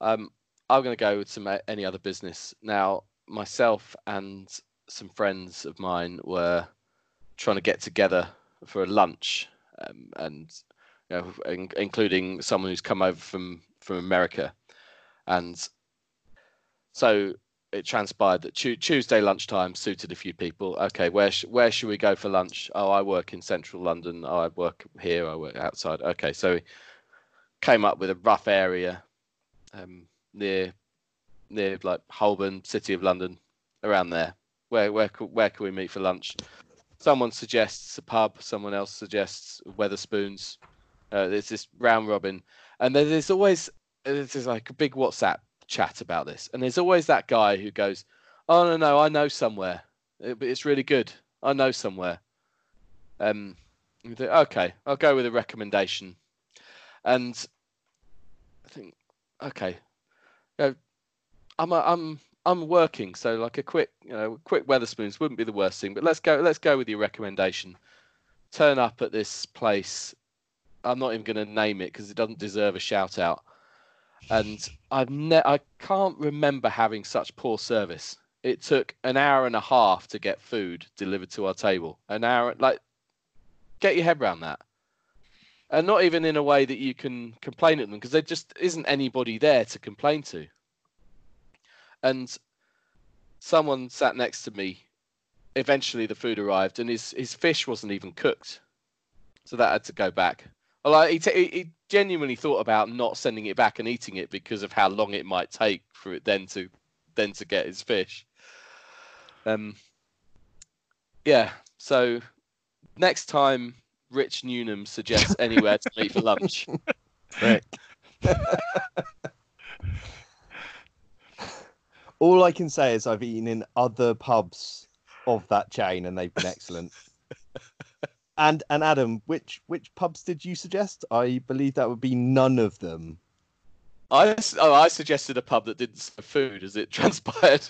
Um, I'm going to go with some any other business now. Myself and some friends of mine were trying to get together for a lunch, um, and you know, in, including someone who's come over from from America, and so it transpired that Tu Tuesday lunchtime suited a few people. Okay, where sh- where should we go for lunch? Oh, I work in central London. Oh, I work here. I work outside. Okay, so came up with a rough area um, near near like Holborn, City of London, around there. Where where where can we meet for lunch? Someone suggests a pub. Someone else suggests Wetherspoons. Uh, there's this round robin, and then there's always this is like a big WhatsApp chat about this, and there's always that guy who goes, "Oh no no, I know somewhere. It- it's really good. I know somewhere." Um, you think, okay, I'll go with a recommendation, and I think, okay, you know, I'm I'm I'm working, so like a quick you know quick Wetherspoons wouldn't be the worst thing, but let's go let's go with your recommendation. Turn up at this place. I'm not even going to name it because it doesn't deserve a shout out. And I've ne- I can't remember having such poor service. It took an hour and a half to get food delivered to our table. An hour, like, get your head around that. And not even in a way that you can complain at them because there just isn't anybody there to complain to. And someone sat next to me. Eventually, the food arrived, and his his fish wasn't even cooked, so that had to go back. Well, like, he, t- he he genuinely thought about not sending it back and eating it because of how long it might take for it then to then to get his fish. Um. Yeah. So next time Rich Newnham suggests anywhere to meet for lunch, [laughs] Rick. All I can say is I've eaten in other pubs of that chain and they've been excellent. And and Adam, which which pubs did you suggest? I believe that would be none of them. I s- oh I suggested a pub that didn't serve food as it [laughs] transpired.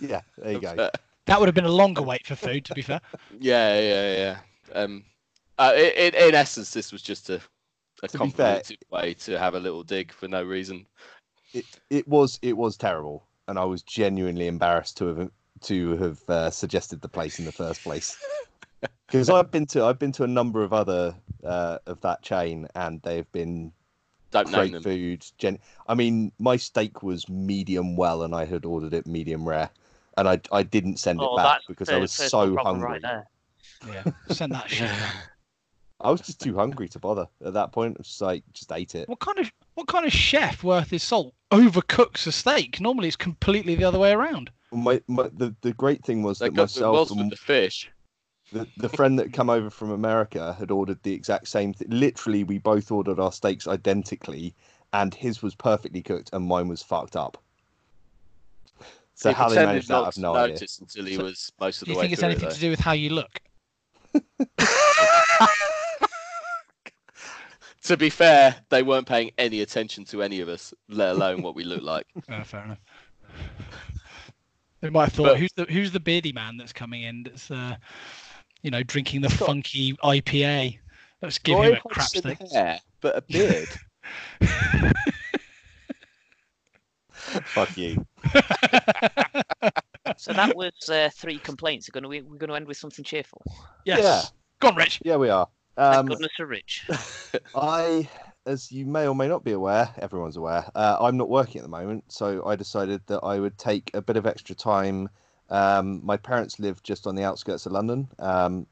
Yeah, there you go. That would have been a longer wait for food, to be fair. [laughs] Yeah, yeah, yeah. Um, uh, in, in essence, this was just a, a To be fair- complicated way to have a little dig for no reason. It it was it was terrible, and I was genuinely embarrassed to have to have uh, suggested the place in the first place. [laughs] Because I've been to I've been to a number of other uh, of that chain, and they've been Don't great food. Gen- I mean, my steak was medium well, and I had ordered it medium rare, and I I didn't send Oh, it back because the I was so hungry. Right. Yeah, send that shit. [laughs] I was just too hungry to bother at that point. I was just like, just ate it. What kind of what kind of chef worth his salt overcooks a steak? Normally, it's completely the other way around. My, my the, the great thing was They that myself and the fish. The, the friend that come over from America had ordered the exact same thing. Literally, we both ordered our steaks identically, and his was perfectly cooked, and mine was fucked up. So he how they pretended managed that, I've to no idea. until he So, was most of the Do the you way think it's anything it. to do with how you look? [laughs] to be fair, they weren't paying any attention to any of us, let alone what we look like. Uh, [laughs] fair enough. They might have thought, But- who's the who's the beardy man that's coming in? That's uh, you know, drinking the funky IPA. Let's give Roy him a Hodgson crap stick. hair, but a beard. [laughs] Fuck you. [laughs] So that was uh, three complaints. We're going to we're going to end with something cheerful. yes. Yeah. Go on, Rich. Yeah, we are. Thank Um, goodness for Rich. [laughs] I, as you may or may not be aware, everyone's aware, uh, I'm not working at the moment, so I decided that I would take a bit of extra time. Um, my parents live just on the outskirts of London, um,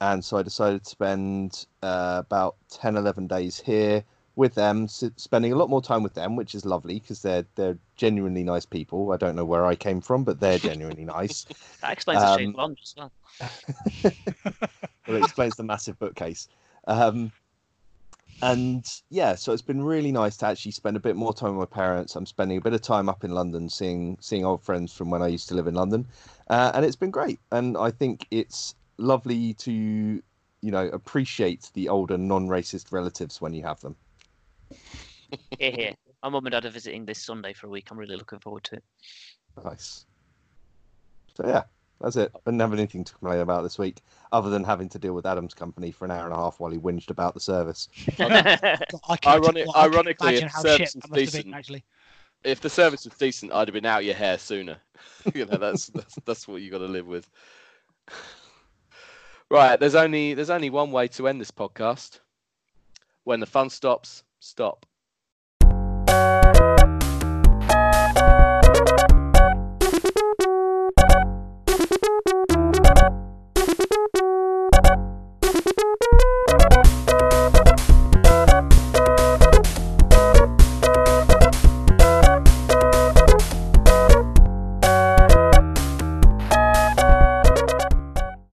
and so I decided to spend uh, about 10, 11 days here with them, s- spending a lot more time with them, which is lovely because they're they're genuinely nice people. I don't know where I came from, but they're genuinely nice. [laughs] That explains the shape um, of London as well. [laughs] well, it explains the massive bookcase. Um, and yeah, so it's been really nice to actually spend a bit more time with my parents. I'm spending a bit of time up in London, seeing seeing old friends from when I used to live in London, uh, and it's been great. And I think it's lovely to you know appreciate the older non-racist relatives when you have them. [laughs] Here, here. My mum and dad are visiting this Sunday for a week. I'm really looking forward to it. Nice. So yeah, that's it. I didn't have anything to complain about this week, other than having to deal with Adam's company for an hour and a half while he whinged about the service. I [laughs] can't, Ironic- well, ironically, imagine if how service shit is must have been, decent- actually. if the service was decent, I'd have been out your hair sooner. [laughs] you know, that's that's that's what you got to live with. Right, there's only there's only one way to end this podcast. When the fun stops, stop.